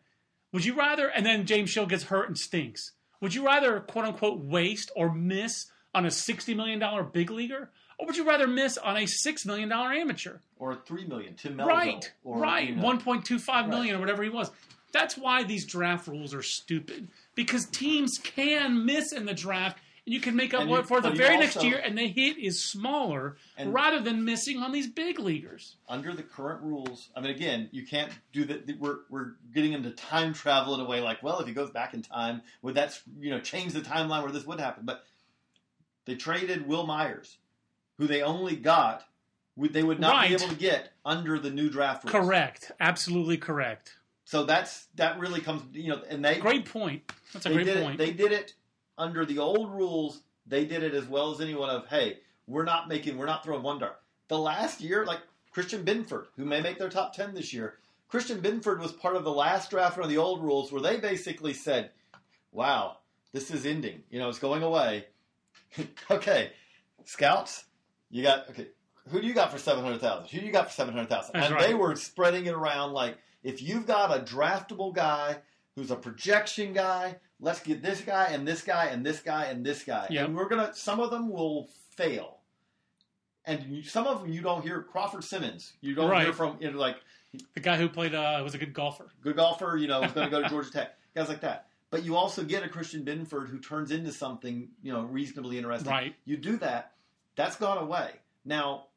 Speaker 1: Would you rather? And then James Shield gets hurt and stinks. Would you rather quote unquote waste or miss on a sixty million dollar big leaguer, or would you rather miss on a six million dollar amateur
Speaker 2: or three million to
Speaker 1: Melville, Right, or, right, you know, one point two five million right. or whatever he was. That's why these draft rules are stupid because teams can miss in the draft and you can make up you, for the very also, next year, and the hit is smaller rather than missing on these big leaguers.
Speaker 2: Under the current rules, I mean, again, you can't do that. We're, we're getting into time travel in a way like, well, if he goes back in time, would that you know change the timeline where this would happen? But they traded Wil Myers, who they only got, they would not right. be able to get under the new draft rules.
Speaker 1: Correct, absolutely correct.
Speaker 2: So that's that really comes, you know, and they
Speaker 1: great point. That's a great point.
Speaker 2: It, they did it under the old rules, they did it as well as anyone of, hey, we're not making, we're not throwing one dart. The last year, like Christian Binford, who may make their top 10 this year, Christian Binford was part of the last draft under the old rules where they basically said, wow, this is ending. You know, it's going away. okay, scouts, you got, okay, who do you got for 700,000? Who do you got for 700,000? And right. they were spreading it around like, if you've got a draftable guy who's a projection guy let's get this guy and this guy and this guy and this guy. Yep. And we're gonna some of them will fail. And some of them you don't hear Crawford Simmons. You don't right. hear from you know, like
Speaker 1: the guy who played uh, was a good golfer.
Speaker 2: Good golfer, you know, was going to go to Georgia Tech. Guys like that. But you also get a Christian Binford who turns into something, you know, reasonably interesting.
Speaker 1: Right.
Speaker 2: You do that. That's gone away. Now,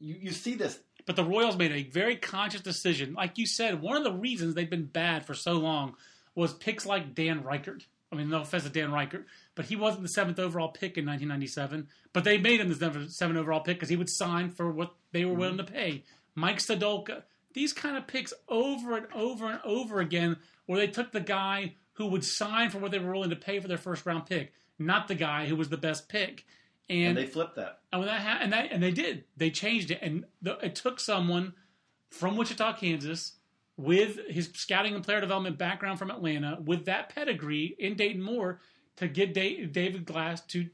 Speaker 2: you, you see this.
Speaker 1: But the Royals made a very conscious decision. Like you said, one of the reasons they've been bad for so long was picks like Dan Reichert. I mean, no offense to Dan Reichert, but he wasn't the seventh overall pick in 1997. But they made him the seventh overall pick because he would sign for what they were willing to mm-hmm. pay. Mike Stodolka, these kind of picks over and over and over again, where they took the guy who would sign for what they were willing to pay for their first round pick, not the guy who was the best pick. And,
Speaker 2: and they flipped that.
Speaker 1: And when that ha- and that and they did, they changed it, and the, it took someone from Wichita, Kansas, with his scouting and player development background from Atlanta, with that pedigree in Dayton Moore, to get David Glass to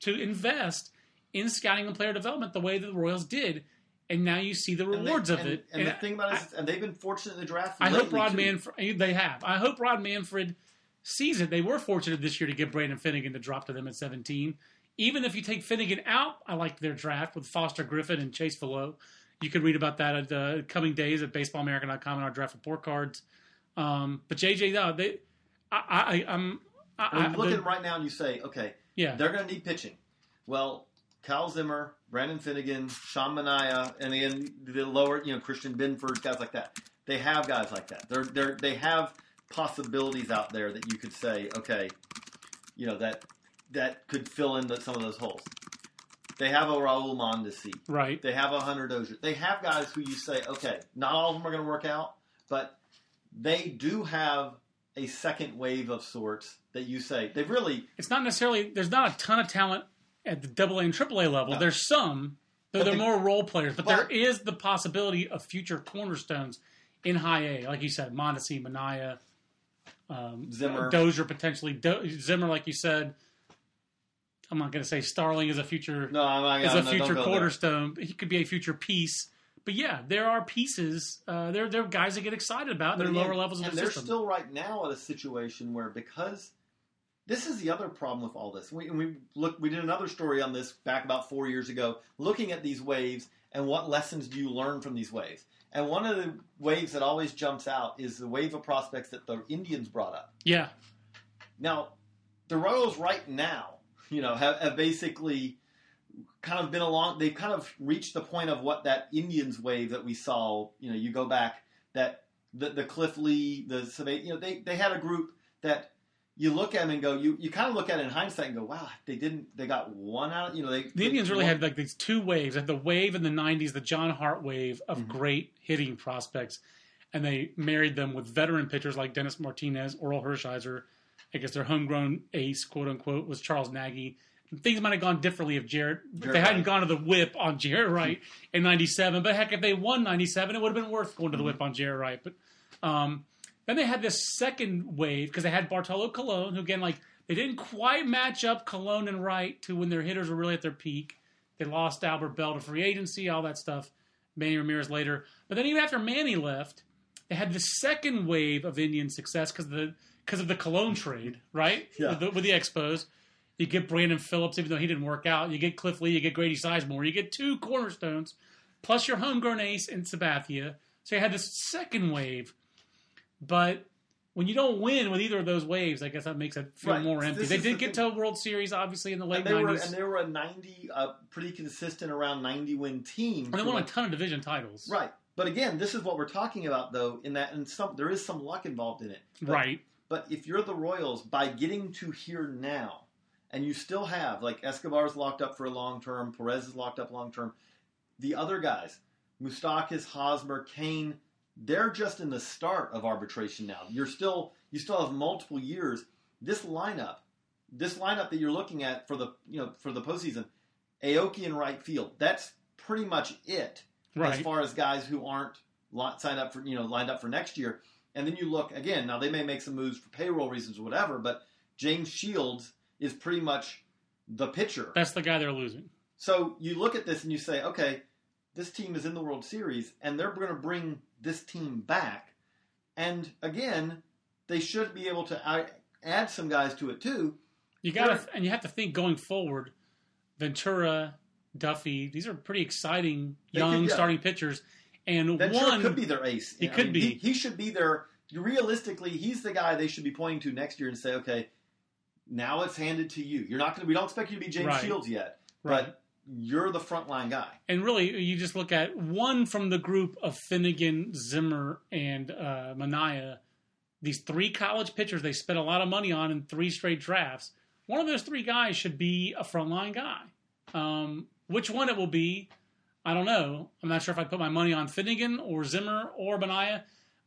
Speaker 1: to invest in scouting and player development the way that the Royals did. And now you see the rewards
Speaker 2: they,
Speaker 1: of it.
Speaker 2: And, and, the thing about it is, and they've been fortunate in the draft.
Speaker 1: I hope Rob Manfred. They have. I hope Rob Manfred sees it. They were fortunate this year to get Brandon Finnegan to drop to them at 17. Even if you take Finnegan out, I like their draft with Foster Griffin and Chase Vallot. You can read about that at the coming days at baseballamerica.com and our draft report cards. Um, but JJ, no, they, I, I, I'm. I,
Speaker 2: look at right now and you say, okay,
Speaker 1: yeah,
Speaker 2: they're going to need pitching. Well, Kyle Zimmer, Brandon Finnegan, Sean Manaea, and then the lower, you know, Christian Binford, guys like that. They have guys like that. They're they they have possibilities out there that you could say, okay, you know that that could fill in the, some of those holes. They have a Raul Mondesi.
Speaker 1: Right.
Speaker 2: They have a Hunter Dozier. They have guys who you say, okay, not all of them are going to work out, but they do have a second wave of sorts that you say they really.
Speaker 1: It's not necessarily. There's not a ton of talent at the Double A and Triple A level. No. There's some. Though they're more role players, but, but, there is the possibility of future cornerstones in High A, like you said, Mondesi, Manaea, um,
Speaker 2: Zimmer,
Speaker 1: Dozier potentially. Do- Zimmer, like you said, I'm not going to say Starling is a future
Speaker 2: no, I'm
Speaker 1: not, is a no, future cornerstone. He could be a future piece. But yeah, there are pieces. Uh, there, there are guys that get excited about. They're lower levels of
Speaker 2: and
Speaker 1: the
Speaker 2: they're
Speaker 1: system.
Speaker 2: still right now at a situation where because this is the other problem with all this. We, we look. We did another story on this back about four years ago, looking at these waves and what lessons do you learn from these waves. And one of the waves that always jumps out is the wave of prospects that the Indians brought up.
Speaker 1: Yeah.
Speaker 2: Now, the Royals right now you know, have, have basically kind of been along. They've kind of reached the point of what that Indians wave that we saw. You know, you go back that the the Cliff Lee, the you know, they they had a group that you look at them and go, you you kind of look at it in hindsight and go, wow, they didn't, they got one out, you know, they
Speaker 1: The Indians really had like these two waves. They had the wave in the '90s, the John Hart wave of
Speaker 2: Mm-hmm.
Speaker 1: great hitting prospects, and they married them with veteran pitchers like Dennis Martinez, Orel Hershiser. I guess their homegrown ace, quote unquote, was Charles Nagy. Things might have gone differently if Jaret, if
Speaker 2: Jaret
Speaker 1: they hadn't
Speaker 2: Wright.
Speaker 1: gone to the whip on Jaret Wright in '97. But heck, if they won '97, it would have been worth going to the
Speaker 2: Mm-hmm.
Speaker 1: whip on Jaret Wright. But um, then they had this second wave because they had Bartolo Colon, who again, like they didn't quite match up Colon and Wright to when their hitters were really at their peak. They lost Albert Belle to free agency, all that stuff. Manny Ramirez later, but then even after Manny left, they had the second wave of Indian success because the because of the Colón trade, right?
Speaker 2: Yeah.
Speaker 1: With, the, with the Expos, you get Brandon Phillips, even though he didn't work out. You get Cliff Lee, you get Grady Sizemore, you get two cornerstones, plus your homegrown ace in Sabathia. So you had this second wave, but when you don't win with either of those waves, I guess that makes it feel
Speaker 2: Right.
Speaker 1: more empty.
Speaker 2: This
Speaker 1: they did
Speaker 2: the
Speaker 1: get
Speaker 2: thing.
Speaker 1: to a World Series, obviously, in the late
Speaker 2: and they were
Speaker 1: nineties,
Speaker 2: and they were a ninety, uh, pretty consistent around ninety win team.
Speaker 1: and they won a ton of division titles.
Speaker 2: Right. But again, this is what we're talking about, though. In that, and some there is some luck involved in it. But,
Speaker 1: Right.
Speaker 2: But if you're the Royals, by getting to here now, and you still have like Escobar's locked up for a long term, Perez is locked up long term. The other guys, Moustakas, Hosmer, Cain, they're just in the start of arbitration now. You're still you still have multiple years. This lineup, this lineup that you're looking at for the you know for the postseason, Aoki in right field. That's pretty much it as far as guys who aren't signed up for you know lined up for next year. And then you look again. Now they may make some moves for payroll reasons or whatever, but James Shields is pretty much the pitcher.
Speaker 1: That's the guy they're losing.
Speaker 2: So you look at this and you say, okay, this team is in the World Series, and they're going to bring this team back. And again, they should be able to add some guys to it too.
Speaker 1: You got to, and you have to think going forward. Ventura, Duffy, these are pretty exciting young
Speaker 2: could- yeah.
Speaker 1: starting pitchers. And
Speaker 2: Ventura
Speaker 1: one
Speaker 2: could be their ace.
Speaker 1: He
Speaker 2: I
Speaker 1: could
Speaker 2: mean,
Speaker 1: be.
Speaker 2: He, he should be their. Realistically, he's the guy they should be pointing to next year and say, okay, now it's handed to you. You're not going. We don't expect you to be James
Speaker 1: Right.
Speaker 2: Shields yet,
Speaker 1: Right.
Speaker 2: but you're the frontline guy.
Speaker 1: and really, you just look at one from the group of Finnegan, Zimmer, and uh, Manaea. These three college pitchers they spent a lot of money on in three straight drafts. One of those three guys should be a frontline guy. Um, which one it will be, I don't know. I'm not sure if I put my money on Finnegan or Zimmer or Manaea.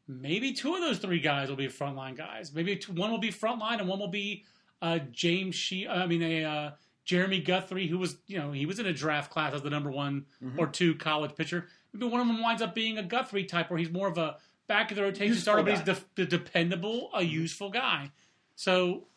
Speaker 1: Maybe two of those three guys will be frontline guys. Maybe two, one will be frontline and one will be uh, James She. I mean, a uh, Jeremy Guthrie, who was you know he was in a draft class as the number one
Speaker 2: Mm-hmm.
Speaker 1: or two college pitcher. Maybe one of them winds up being a Guthrie type, where he's more of a back of the rotation
Speaker 2: Useful
Speaker 1: starter, but he's
Speaker 2: guy.
Speaker 1: de- de- dependable, a useful guy. So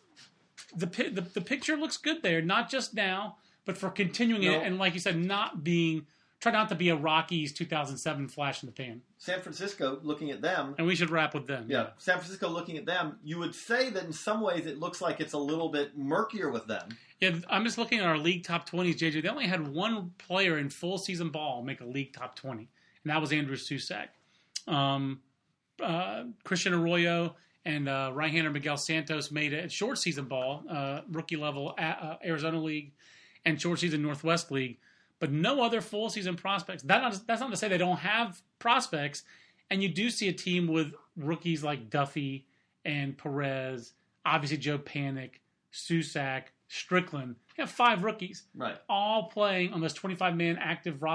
Speaker 1: the, pi- the the picture looks good there, not just now, but for continuing
Speaker 2: No.
Speaker 1: it, and like you said, not being try not to be a Rockies 2007 flash in the pan.
Speaker 2: San Francisco, looking at them,
Speaker 1: And we should wrap with them.
Speaker 2: yeah, San Francisco looking at them, you would say that in some ways it looks like it's a little bit murkier with them.
Speaker 1: Yeah, I'm just looking at our league top 20s, JJ. They only had one player in full season ball make a league top 20, and that was Andrew Susac. Um, uh, Christian Arroyo and uh, right-hander Miguel Santos made it at short season ball, uh, rookie level at, uh, Arizona League and short season Northwest League, but no other full season prospects. That not, that's not to say they don't have prospects, and you do see a team with rookies like Duffy and Perez, obviously Joe Panik, Susac, Strickland. You have five rookies,
Speaker 2: Right.
Speaker 1: all playing on this 25 man active roster.